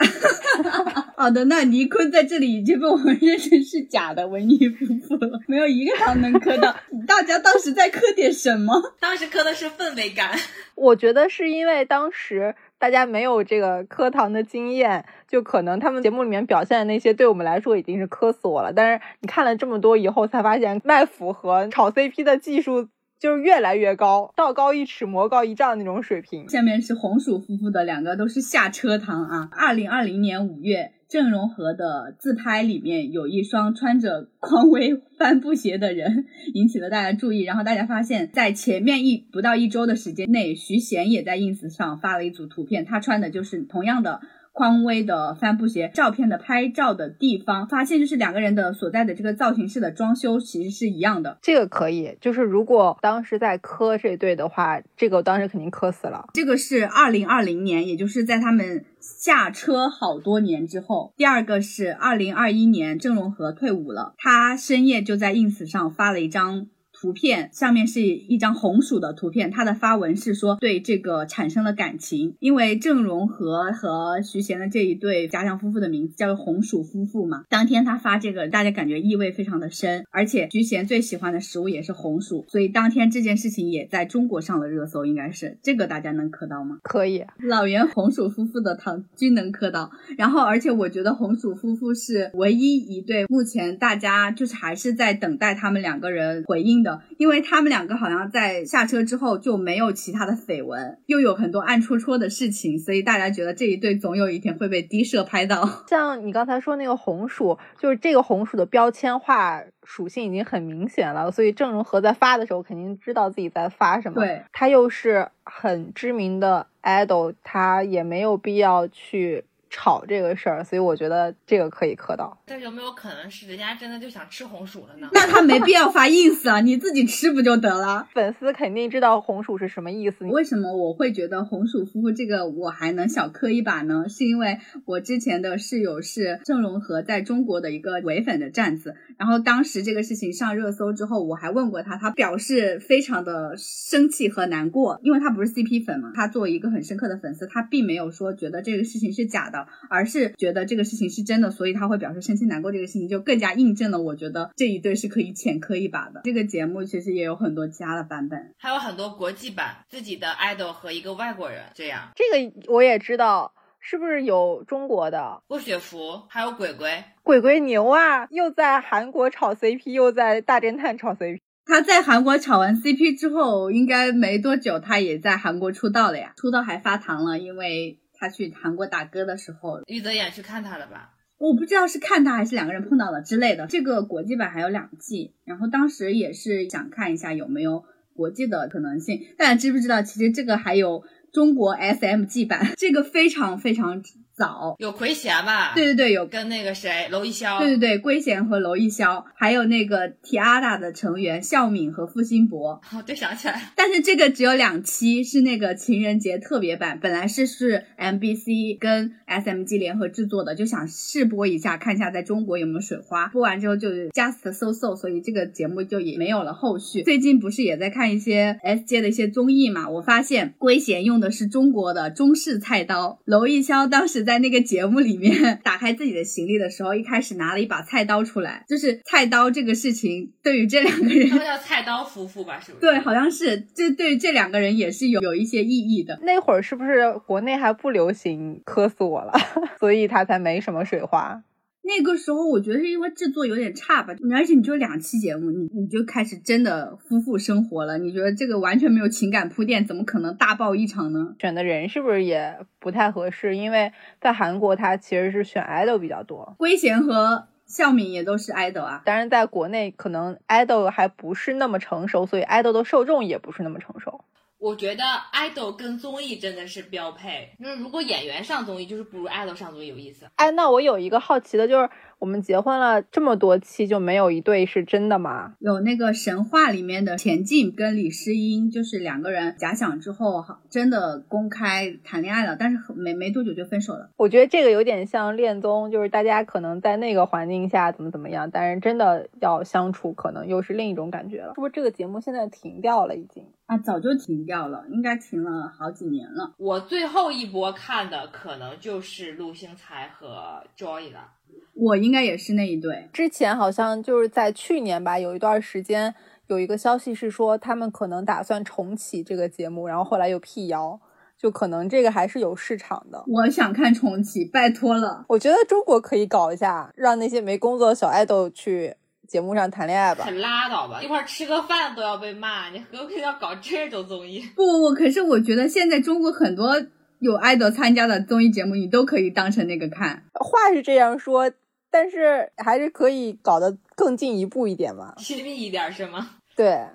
S3: [laughs]
S1: 好的，那倪坤在这里已经被我们认成是假的维尼夫妇了，没有一个糖能磕到。大家当时在磕点什么？什么？[laughs]
S3: 当时磕的是氛围感。
S4: 我觉得是因为当时大家没有这个磕糖的经验，就可能他们节目里面表现的那些，对我们来说已经是磕死我了。但是你看了这么多以后，才发现卖腐和炒 CP 的技术就是越来越高，道高一尺，魔高一丈那种水平。
S1: 下面是红薯夫妇的两个都是下车糖啊。二零二零年五月。郑容和的自拍里面有一双穿着匡威帆布鞋的人，引起了大家注意。然后大家发现，在前面一不到一周的时间内，徐贤也在 ins 上发了一组图片，他穿的就是同样的匡威的帆布鞋。照片的拍照的地方，发现就是两个人的所在的这个造型室的装修其实是一样的。
S4: 这个可以，就是如果当时在磕这对的话，这个我当时肯定磕死了。
S1: 这个是二零二零年，也就是在他们。下车好多年之后，第二个是二零二一年，郑容和退伍了，他深夜就在 ins 上发了一张。图片上面是一张红薯的图片，他的发文是说对这个产生了感情，因为郑容和和徐贤的这一对家乡夫妇的名字叫做红薯夫妇嘛。当天他发这个，大家感觉意味非常的深，而且徐贤最喜欢的食物也是红薯，所以当天这件事情也在中国上了热搜，应该是这个大家能磕到吗？
S4: 可以，
S1: 老袁红薯夫妇的糖均能磕到，然后而且我觉得红薯夫妇是唯一一对目前大家就是还是在等待他们两个人回应的。因为他们两个好像在下车之后就没有其他的绯闻，又有很多暗戳戳的事情，所以大家觉得这一对总有一天会被低社拍到。[laughs]
S4: 像你刚才说那个红薯，就是这个红薯的标签化属性已经很明显了，所以郑容和在发的时候肯定知道自己在发什么。
S1: 对，
S4: 他又是很知名的 idol，他也没有必要去。炒这个事儿，所以我觉得这个可以磕到。
S3: 但有没有可能是人家真的就想吃红薯了呢？
S1: 那他没必要发 ins 啊，你自己吃不就得了？
S4: 粉丝肯定知道红薯是什么意思。
S1: 为什么我会觉得红薯夫妇这个我还能小磕一把呢？是因为我之前的室友是郑容和在中国的一个唯粉的站子，然后当时这个事情上热搜之后，我还问过他，他表示非常的生气和难过，因为他不是 CP 粉嘛，他作为一个很深刻的粉丝，他并没有说觉得这个事情是假的。而是觉得这个事情是真的，所以他会表示生气难过。这个事情就更加印证了，我觉得这一对是可以浅磕一把的。这个节目其实也有很多加的版本，
S3: 还有很多国际版，自己的 idol 和一个外国人这样。
S4: 这个我也知道，是不是有中国的
S3: 郭雪芙，还有鬼鬼？
S4: 鬼鬼牛啊，又在韩国炒 CP，又在大侦探炒 CP。
S1: 他在韩国炒完 CP 之后，应该没多久，他也在韩国出道了呀。出道还发糖了，因为。他去韩国打歌的时候，
S3: 玉泽演去看他了吧？
S1: 我不知道是看他还是两个人碰到了之类的。这个国际版还有两季，然后当时也是想看一下有没有国际的可能性。大家知不知道，其实这个还有中国 SM G 版，这个非常非常。早
S3: 有奎贤吧？
S1: 对对对，有
S3: 跟那个谁娄艺潇。
S1: 对对对，圭贤和娄艺潇，还有那个 Tiara 的成员孝敏和付辛博。
S3: 哦，对，想起来。
S1: 但是这个只有两期，是那个情人节特别版。本来是是 MBC 跟 SMG 联合制作的，就想试播一下，看一下在中国有没有水花。播完之后就 just so so，所以这个节目就也没有了后续。最近不是也在看一些 SJ 的一些综艺嘛？我发现圭贤用的是中国的中式菜刀，娄艺潇当时。在那个节目里面 [laughs] 打开自己的行李的时候，一开始拿了一把菜刀出来，就是菜刀这个事情对于这两个人，
S3: 他们叫菜刀夫妇吧？是不是？
S1: 对，好像是。这对于这两个人也是有有一些意义的。
S4: 那会儿是不是国内还不流行磕死我了，[laughs] 所以他才没什么水花？
S1: 那个时候我觉得是因为制作有点差吧，而且你就两期节目，你你就开始真的夫妇生活了，你觉得这个完全没有情感铺垫，怎么可能大爆一场呢？
S4: 选的人是不是也不太合适？因为在韩国，他其实是选 idol 比较多，
S1: 圭贤和孝敏也都是 idol 啊。
S4: 当然，在国内可能 idol 还不是那么成熟，所以 idol 的受众也不是那么成熟。
S3: 我觉得 idol 跟综艺真的是标配，就是如果演员上综艺，就是不如 idol 上综艺有意思。
S4: 哎，那我有一个好奇的就是。我们结婚了这么多期，就没有一对是真的吗？
S1: 有那个神话里面的钱进跟李诗英，就是两个人假想之后，真的公开谈恋爱了，但是没没多久就分手了。
S4: 我觉得这个有点像恋综，就是大家可能在那个环境下怎么怎么样，但是真的要相处，可能又是另一种感觉了。是不是这个节目现在停掉了？已经
S1: 啊，早就停掉了，应该停了好几年了。
S3: 我最后一波看的可能就是陆星材和 Joy 了。
S1: 我应该也是那一对。
S4: 之前好像就是在去年吧，有一段时间有一个消息是说他们可能打算重启这个节目，然后后来又辟谣，就可能这个还是有市场的。
S1: 我想看重启，拜托了。
S4: 我觉得中国可以搞一下，让那些没工作的小爱豆去节目上谈恋爱吧。
S3: 可拉倒吧，一块吃个饭都要被骂，你何必要搞这种综艺？
S1: 不不不，可是我觉得现在中国很多有爱豆参加的综艺节目，你都可以当成那个看。
S4: 话是这样说。但是还是可以搞得更进一步一点嘛，
S3: 亲密一点是吗？[laughs]
S4: 对，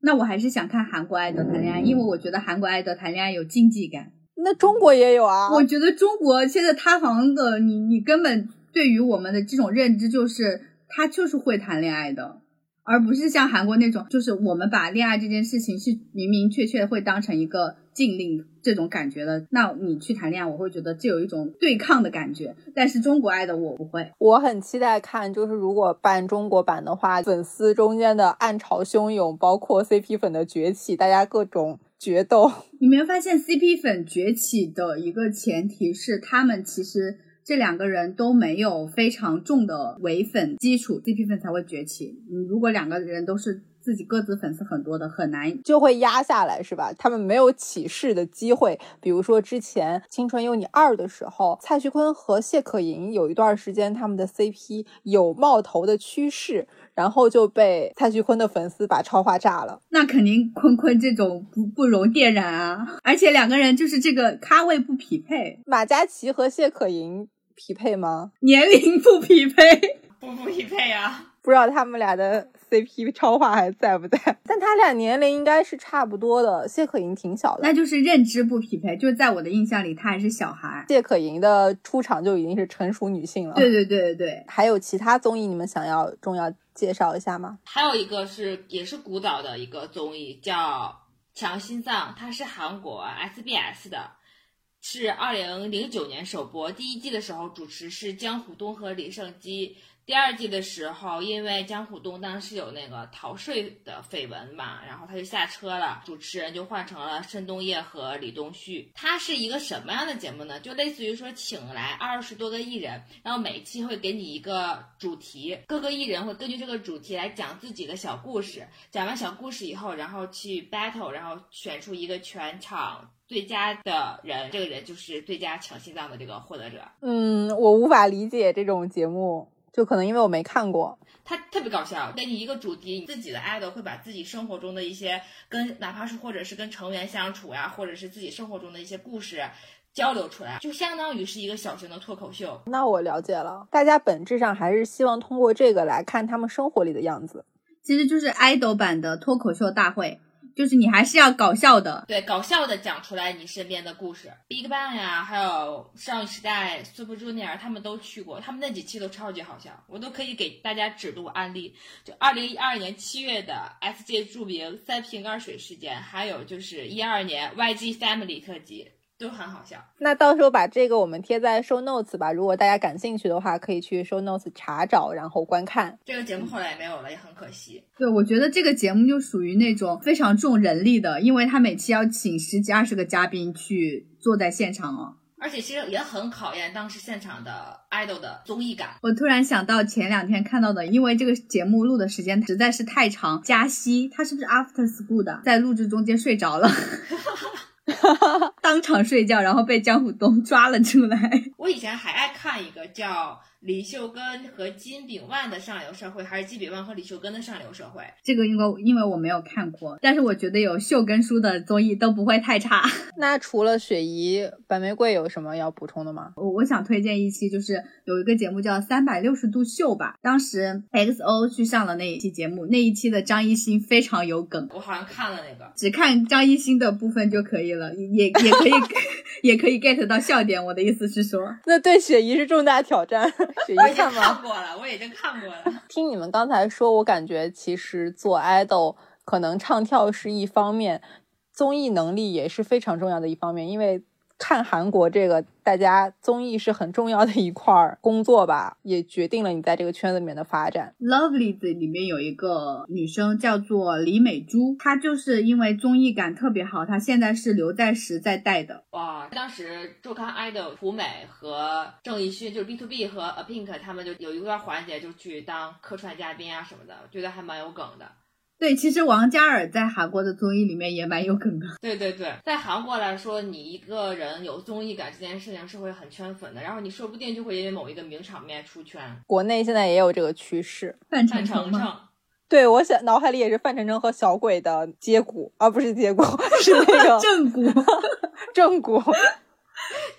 S1: 那我还是想看韩国爱豆谈恋爱，因为我觉得韩国爱豆谈恋爱有竞技感。
S4: 那中国也有啊？
S1: 我觉得中国现在塌房的，你你根本对于我们的这种认知就是他就是会谈恋爱的。而不是像韩国那种，就是我们把恋爱这件事情是明明确确会当成一个禁令这种感觉的。那你去谈恋爱，我会觉得这有一种对抗的感觉。但是中国爱的我不会，
S4: 我很期待看，就是如果办中国版的话，粉丝中间的暗潮汹涌，包括 CP 粉的崛起，大家各种决斗。[laughs]
S1: 你没有发现 CP 粉崛起的一个前提是他们其实。这两个人都没有非常重的唯粉基础，CP 粉才会崛起。嗯如果两个人都是自己各自粉丝很多的，很难
S4: 就会压下来，是吧？他们没有起势的机会。比如说之前《青春有你二》的时候，蔡徐坤和谢可寅有一段时间他们的 CP 有冒头的趋势，然后就被蔡徐坤的粉丝把超话炸了。
S1: 那肯定坤坤这种不不容电燃啊！而且两个人就是这个咖位不匹配，
S4: 马嘉祺和谢可寅。匹配吗？
S1: 年龄不匹配，
S3: 不不匹配啊！
S4: 不知道他们俩的 CP 超话还在不在？但他俩年龄应该是差不多的。谢可寅挺小的，
S1: 那就是认知不匹配。就是在我的印象里，她还是小孩。
S4: 谢可寅的出场就已经是成熟女性了。
S1: 对对对对对。
S4: 还有其他综艺，你们想要重要介绍一下吗？
S3: 还有一个是也是古早的一个综艺，叫《强心脏》，它是韩国 SBS 的。是二零零九年首播，第一季的时候主持是江虎东和李胜基。第二季的时候，因为江虎东当时有那个逃税的绯闻嘛，然后他就下车了，主持人就换成了申东烨和李东旭。它是一个什么样的节目呢？就类似于说，请来二十多个艺人，然后每期会给你一个主题，各个艺人会根据这个主题来讲自己的小故事。讲完小故事以后，然后去 battle，然后选出一个全场最佳的人，这个人就是最佳抢心脏的这个获得者。
S4: 嗯，我无法理解这种节目。就可能因为我没看过，
S3: 它特别搞笑，给你一个主题，你自己的爱豆会把自己生活中的一些跟哪怕是或者是跟成员相处呀，或者是自己生活中的一些故事交流出来，就相当于是一个小型的脱口秀。
S4: 那我了解了，大家本质上还是希望通过这个来看他们生活里的样子，
S1: 其实就是爱豆版的脱口秀大会。就是你还是要搞笑的，
S3: 对，搞笑的讲出来你身边的故事。BigBang 呀，还有少女时代、Super Junior，他们都去过，他们那几期都超级好笑，我都可以给大家指路案例。就二零一二年七月的 SJ 著名三瓶盖水事件，还有就是一二年 YG Family 特辑。都很好笑，
S4: 那到时候把这个我们贴在 show notes 吧。如果大家感兴趣的话，可以去 show notes 查找，然后观看。
S3: 这个节目后来也没有了，也很可惜。
S1: 对，我觉得这个节目就属于那种非常重人力的，因为他每期要请十几二十个嘉宾去坐在现场哦。
S3: 而且其实也很考验当时现场的 idol 的综艺感。
S1: 我突然想到前两天看到的，因为这个节目录的时间实在是太长，加西他是不是 after school 的，在录制中间睡着了。[laughs] 当场睡觉，然后被江虎东抓了出来。[laughs]
S3: 我以前还爱看一个叫李秀根和金炳万的上流社会，还是金炳万和李秀根的上流社会？
S1: 这个因为因为我没有看过，但是我觉得有秀根叔的综艺都不会太差。[laughs]
S4: 那除了雪姨、白玫瑰，有什么要补充的吗？
S1: 我我想推荐一期，就是有一个节目叫《三百六十度秀》吧，当时 XO 去上了那一期节目，那一期的张艺兴非常有梗，
S3: 我好像看了那个，
S1: 只看张艺兴的部分就可以了，也也可以 [laughs] 也可以 get 到笑点。我的意思是说，[laughs]
S4: 那对雪姨是重大挑战。雪姨
S3: 我已经
S4: 看吗？
S3: 看过了，我已经看过了。[laughs]
S4: 听你们刚才说，我感觉其实做 idol 可能唱跳是一方面，综艺能力也是非常重要的一方面。因为看韩国这个，大家综艺是很重要的一块儿工作吧，也决定了你在这个圈子里面的发展。
S1: Lovely 子里面有一个女生叫做李美珠，她就是因为综艺感特别好，她现在是刘在石在带的。
S3: 哇，当时周刊 idol 朴美和郑义勋就是 B to B 和 A Pink 他们就有一段环节就去当客串嘉宾啊什么的，我觉得还蛮有梗的。
S1: 对，其实王嘉尔在韩国的综艺里面也蛮有梗的。
S3: 对对对，在韩国来说，你一个人有综艺感这件事情是会很圈粉的，然后你说不定就会因为某一个名场面出圈。
S4: 国内现在也有这个趋势。
S1: 范
S3: 范
S1: 丞丞 [laughs]
S4: 对我想脑海里也是范丞丞和小鬼的接骨，啊，不是接骨，是那个
S1: 正骨。[laughs]
S4: 正骨。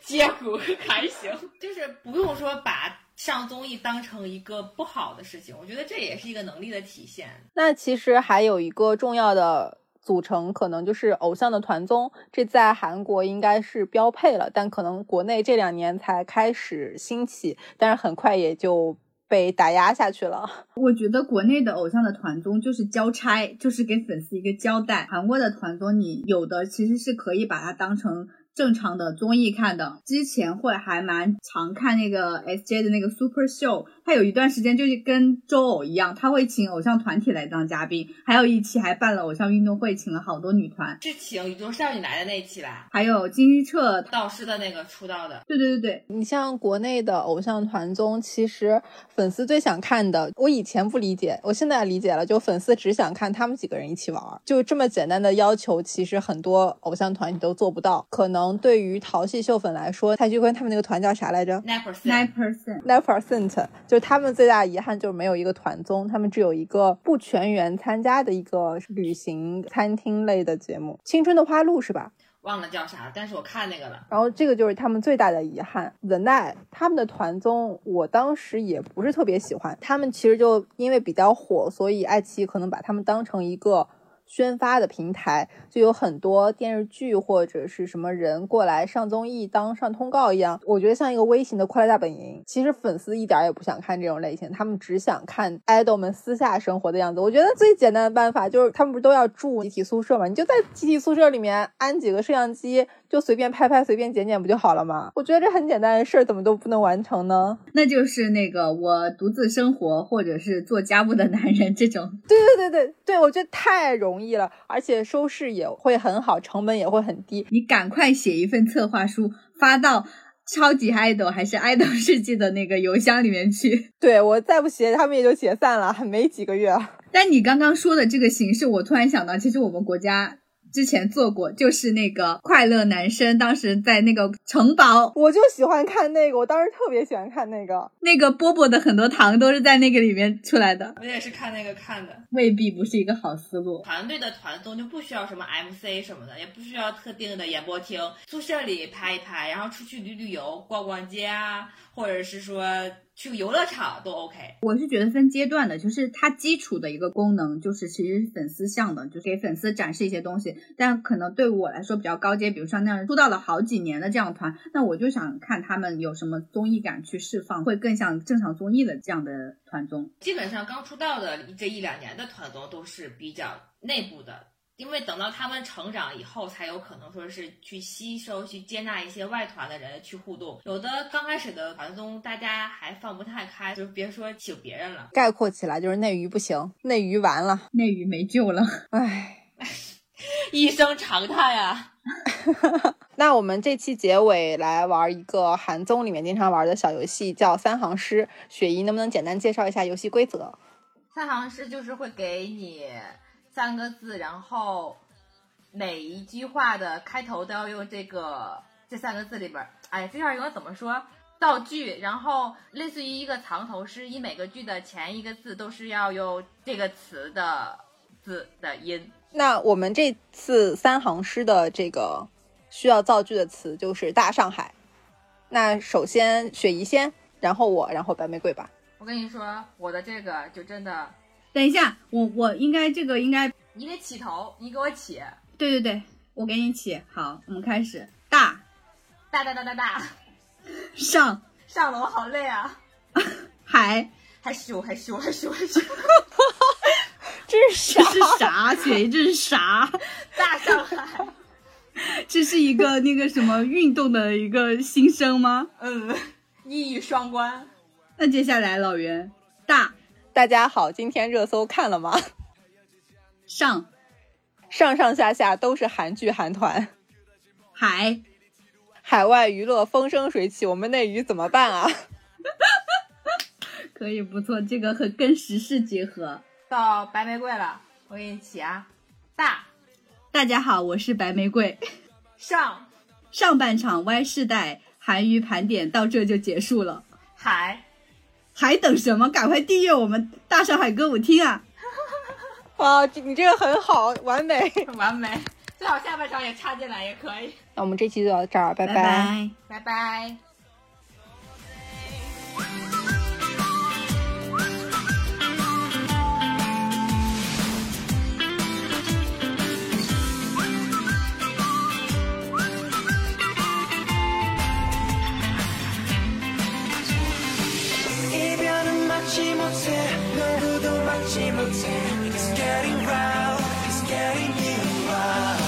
S3: 接骨还行，[laughs] 就是不用说把上综艺当成一个不好的事情，我觉得这也是一个能力的体现。
S4: 那其实还有一个重要的组成，可能就是偶像的团综，这在韩国应该是标配了，但可能国内这两年才开始兴起，但是很快也就被打压下去了。
S1: 我觉得国内的偶像的团综就是交差，就是给粉丝一个交代。韩国的团综，你有的其实是可以把它当成正常的综艺看的。之前会还蛮常看那个 SJ 的那个 Super Show，他有一段时间就是跟周偶一样，他会请偶像团体来当嘉宾，还有一期还办了偶像运动会，请了好多女团，
S3: 是请宇宙少女来的那一期吧？
S1: 还有金希澈。
S3: 导师的那个出道的，
S1: 对对对对，
S4: 你像国内的偶像团综，其实粉丝最想看的，我以前不理解，我现在理解了，就粉丝只想看他们几个人一起玩儿，就这么简单的要求，其实很多偶像团体都做不到。可能对于淘系秀粉来说，蔡徐坤他们那个团叫啥来着
S3: ？nine
S1: percent，nine percent。
S4: Nine percent，就他们最大的遗憾就是没有一个团综，他们只有一个不全员参加的一个旅行餐厅类的节目，《青春的花路》是吧？
S3: 忘了叫啥，但是我看那个了。
S4: 然后这个就是他们最大的遗憾。The Night 他们的团综，我当时也不是特别喜欢，他们其实就因为比较火，所以爱奇艺可能把他们当成一个。宣发的平台就有很多电视剧或者是什么人过来上综艺当上通告一样，我觉得像一个微型的《快乐大本营》。其实粉丝一点也不想看这种类型，他们只想看爱豆们私下生活的样子。我觉得最简单的办法就是他们不是都要住集体宿舍嘛？你就在集体宿舍里面安几个摄像机，就随便拍拍、随便剪剪不就好了吗？我觉得这很简单的事儿，怎么都不能完成呢？
S1: 那就是那个我独自生活或者是做家务的男人这种。
S4: 对对对对对，我觉得太容易了，而且收视也会很好，成本也会很低。
S1: 你赶快写一份策划书发到超级爱豆还是爱豆世纪的那个邮箱里面去。
S4: 对我再不写，他们也就解散了，还没几个月。
S1: 但你刚刚说的这个形式，我突然想到，其实我们国家之前做过，就是那个快乐男生，当时在那个城堡，
S4: 我就喜欢看那个，我当时特别喜欢看那个。
S1: 那个波波的很多糖都是在那个里面出来的，
S3: 我也是看那个看的。
S1: 未必不是一个好思路。
S3: 团队的团综就不需要什么 MC 什么的，也不需要特定的演播厅，宿舍里拍一拍，然后出去旅旅游、逛逛街啊，或者是说去游乐场都 OK。
S1: 我是觉得分阶段的，就是它基础的一个功能，就是其实是粉丝向的，就是给粉丝展示一些东西。但可能对我来说比较高阶，比如像那样出道了好几年的这样的团，那我就想看他们有什么综艺感去释放，会更像正常综艺的这样的团综。
S3: 基本上刚出道的这一两年的团综都是比较内部的，因为等到他们成长以后，才有可能说是去吸收、去接纳一些外团的人去互动。有的刚开始的团综，大家还放不太开，就别说请别人了。
S4: 概括起来就是内娱不行，内娱完了，
S1: 内娱没救了。
S4: 唉。[laughs]
S3: 一声长叹呀！[laughs]
S4: 那我们这期结尾来玩一个韩综里面经常玩的小游戏，叫三行诗。雪姨能不能简单介绍一下游戏规则？
S3: 三行诗就是会给你三个字，然后每一句话的开头都要用这个这三个字里边儿。哎，这样应该怎么说？造句，然后类似于一个藏头诗，以每个句的前一个字都是要用这个词的字的音。
S4: 那我们这次三行诗的这个需要造句的词就是大上海。那首先雪姨先，然后我，然后白玫瑰吧。
S3: 我跟你说，我的这个就真的，
S1: 等一下，我我应该这个应该，
S3: 你得起头，你给我起，
S1: 对对对，我给你起。好，我们开始。大
S3: 大大大大大，
S1: 上
S3: 上了我好累啊，[laughs]
S1: 还，
S3: 还羞还羞还羞还羞，[laughs]
S4: 这是啥
S1: 这是啥？姐这是啥？
S3: 大上海，
S1: 这是一个那个什么运动的一个新生吗？
S3: 嗯，一语双关。
S1: 那接下来老袁，大
S4: 大家好，今天热搜看了吗？
S1: 上
S4: 上上下下都是韩剧韩团，
S1: 海
S4: 海外娱乐风生水起，我们内娱怎么办啊？[laughs]
S1: 可以不错，这个很跟时事结合。
S3: 到白玫瑰了，我给你起啊，大
S1: 大家好，我是白玫瑰。
S3: 上
S1: 上半场 Y 世代韩娱盘点到这就结束了，
S3: 海
S1: 还等什么？赶快订阅我们大上海歌舞厅啊！[laughs]
S4: 哇，你这个很好，完美。[laughs]
S3: 完美，最好下半场也插进来也可以。
S4: 那我们这期就到这儿，拜
S1: 拜
S3: 拜拜。It's getting wild. It's getting wild.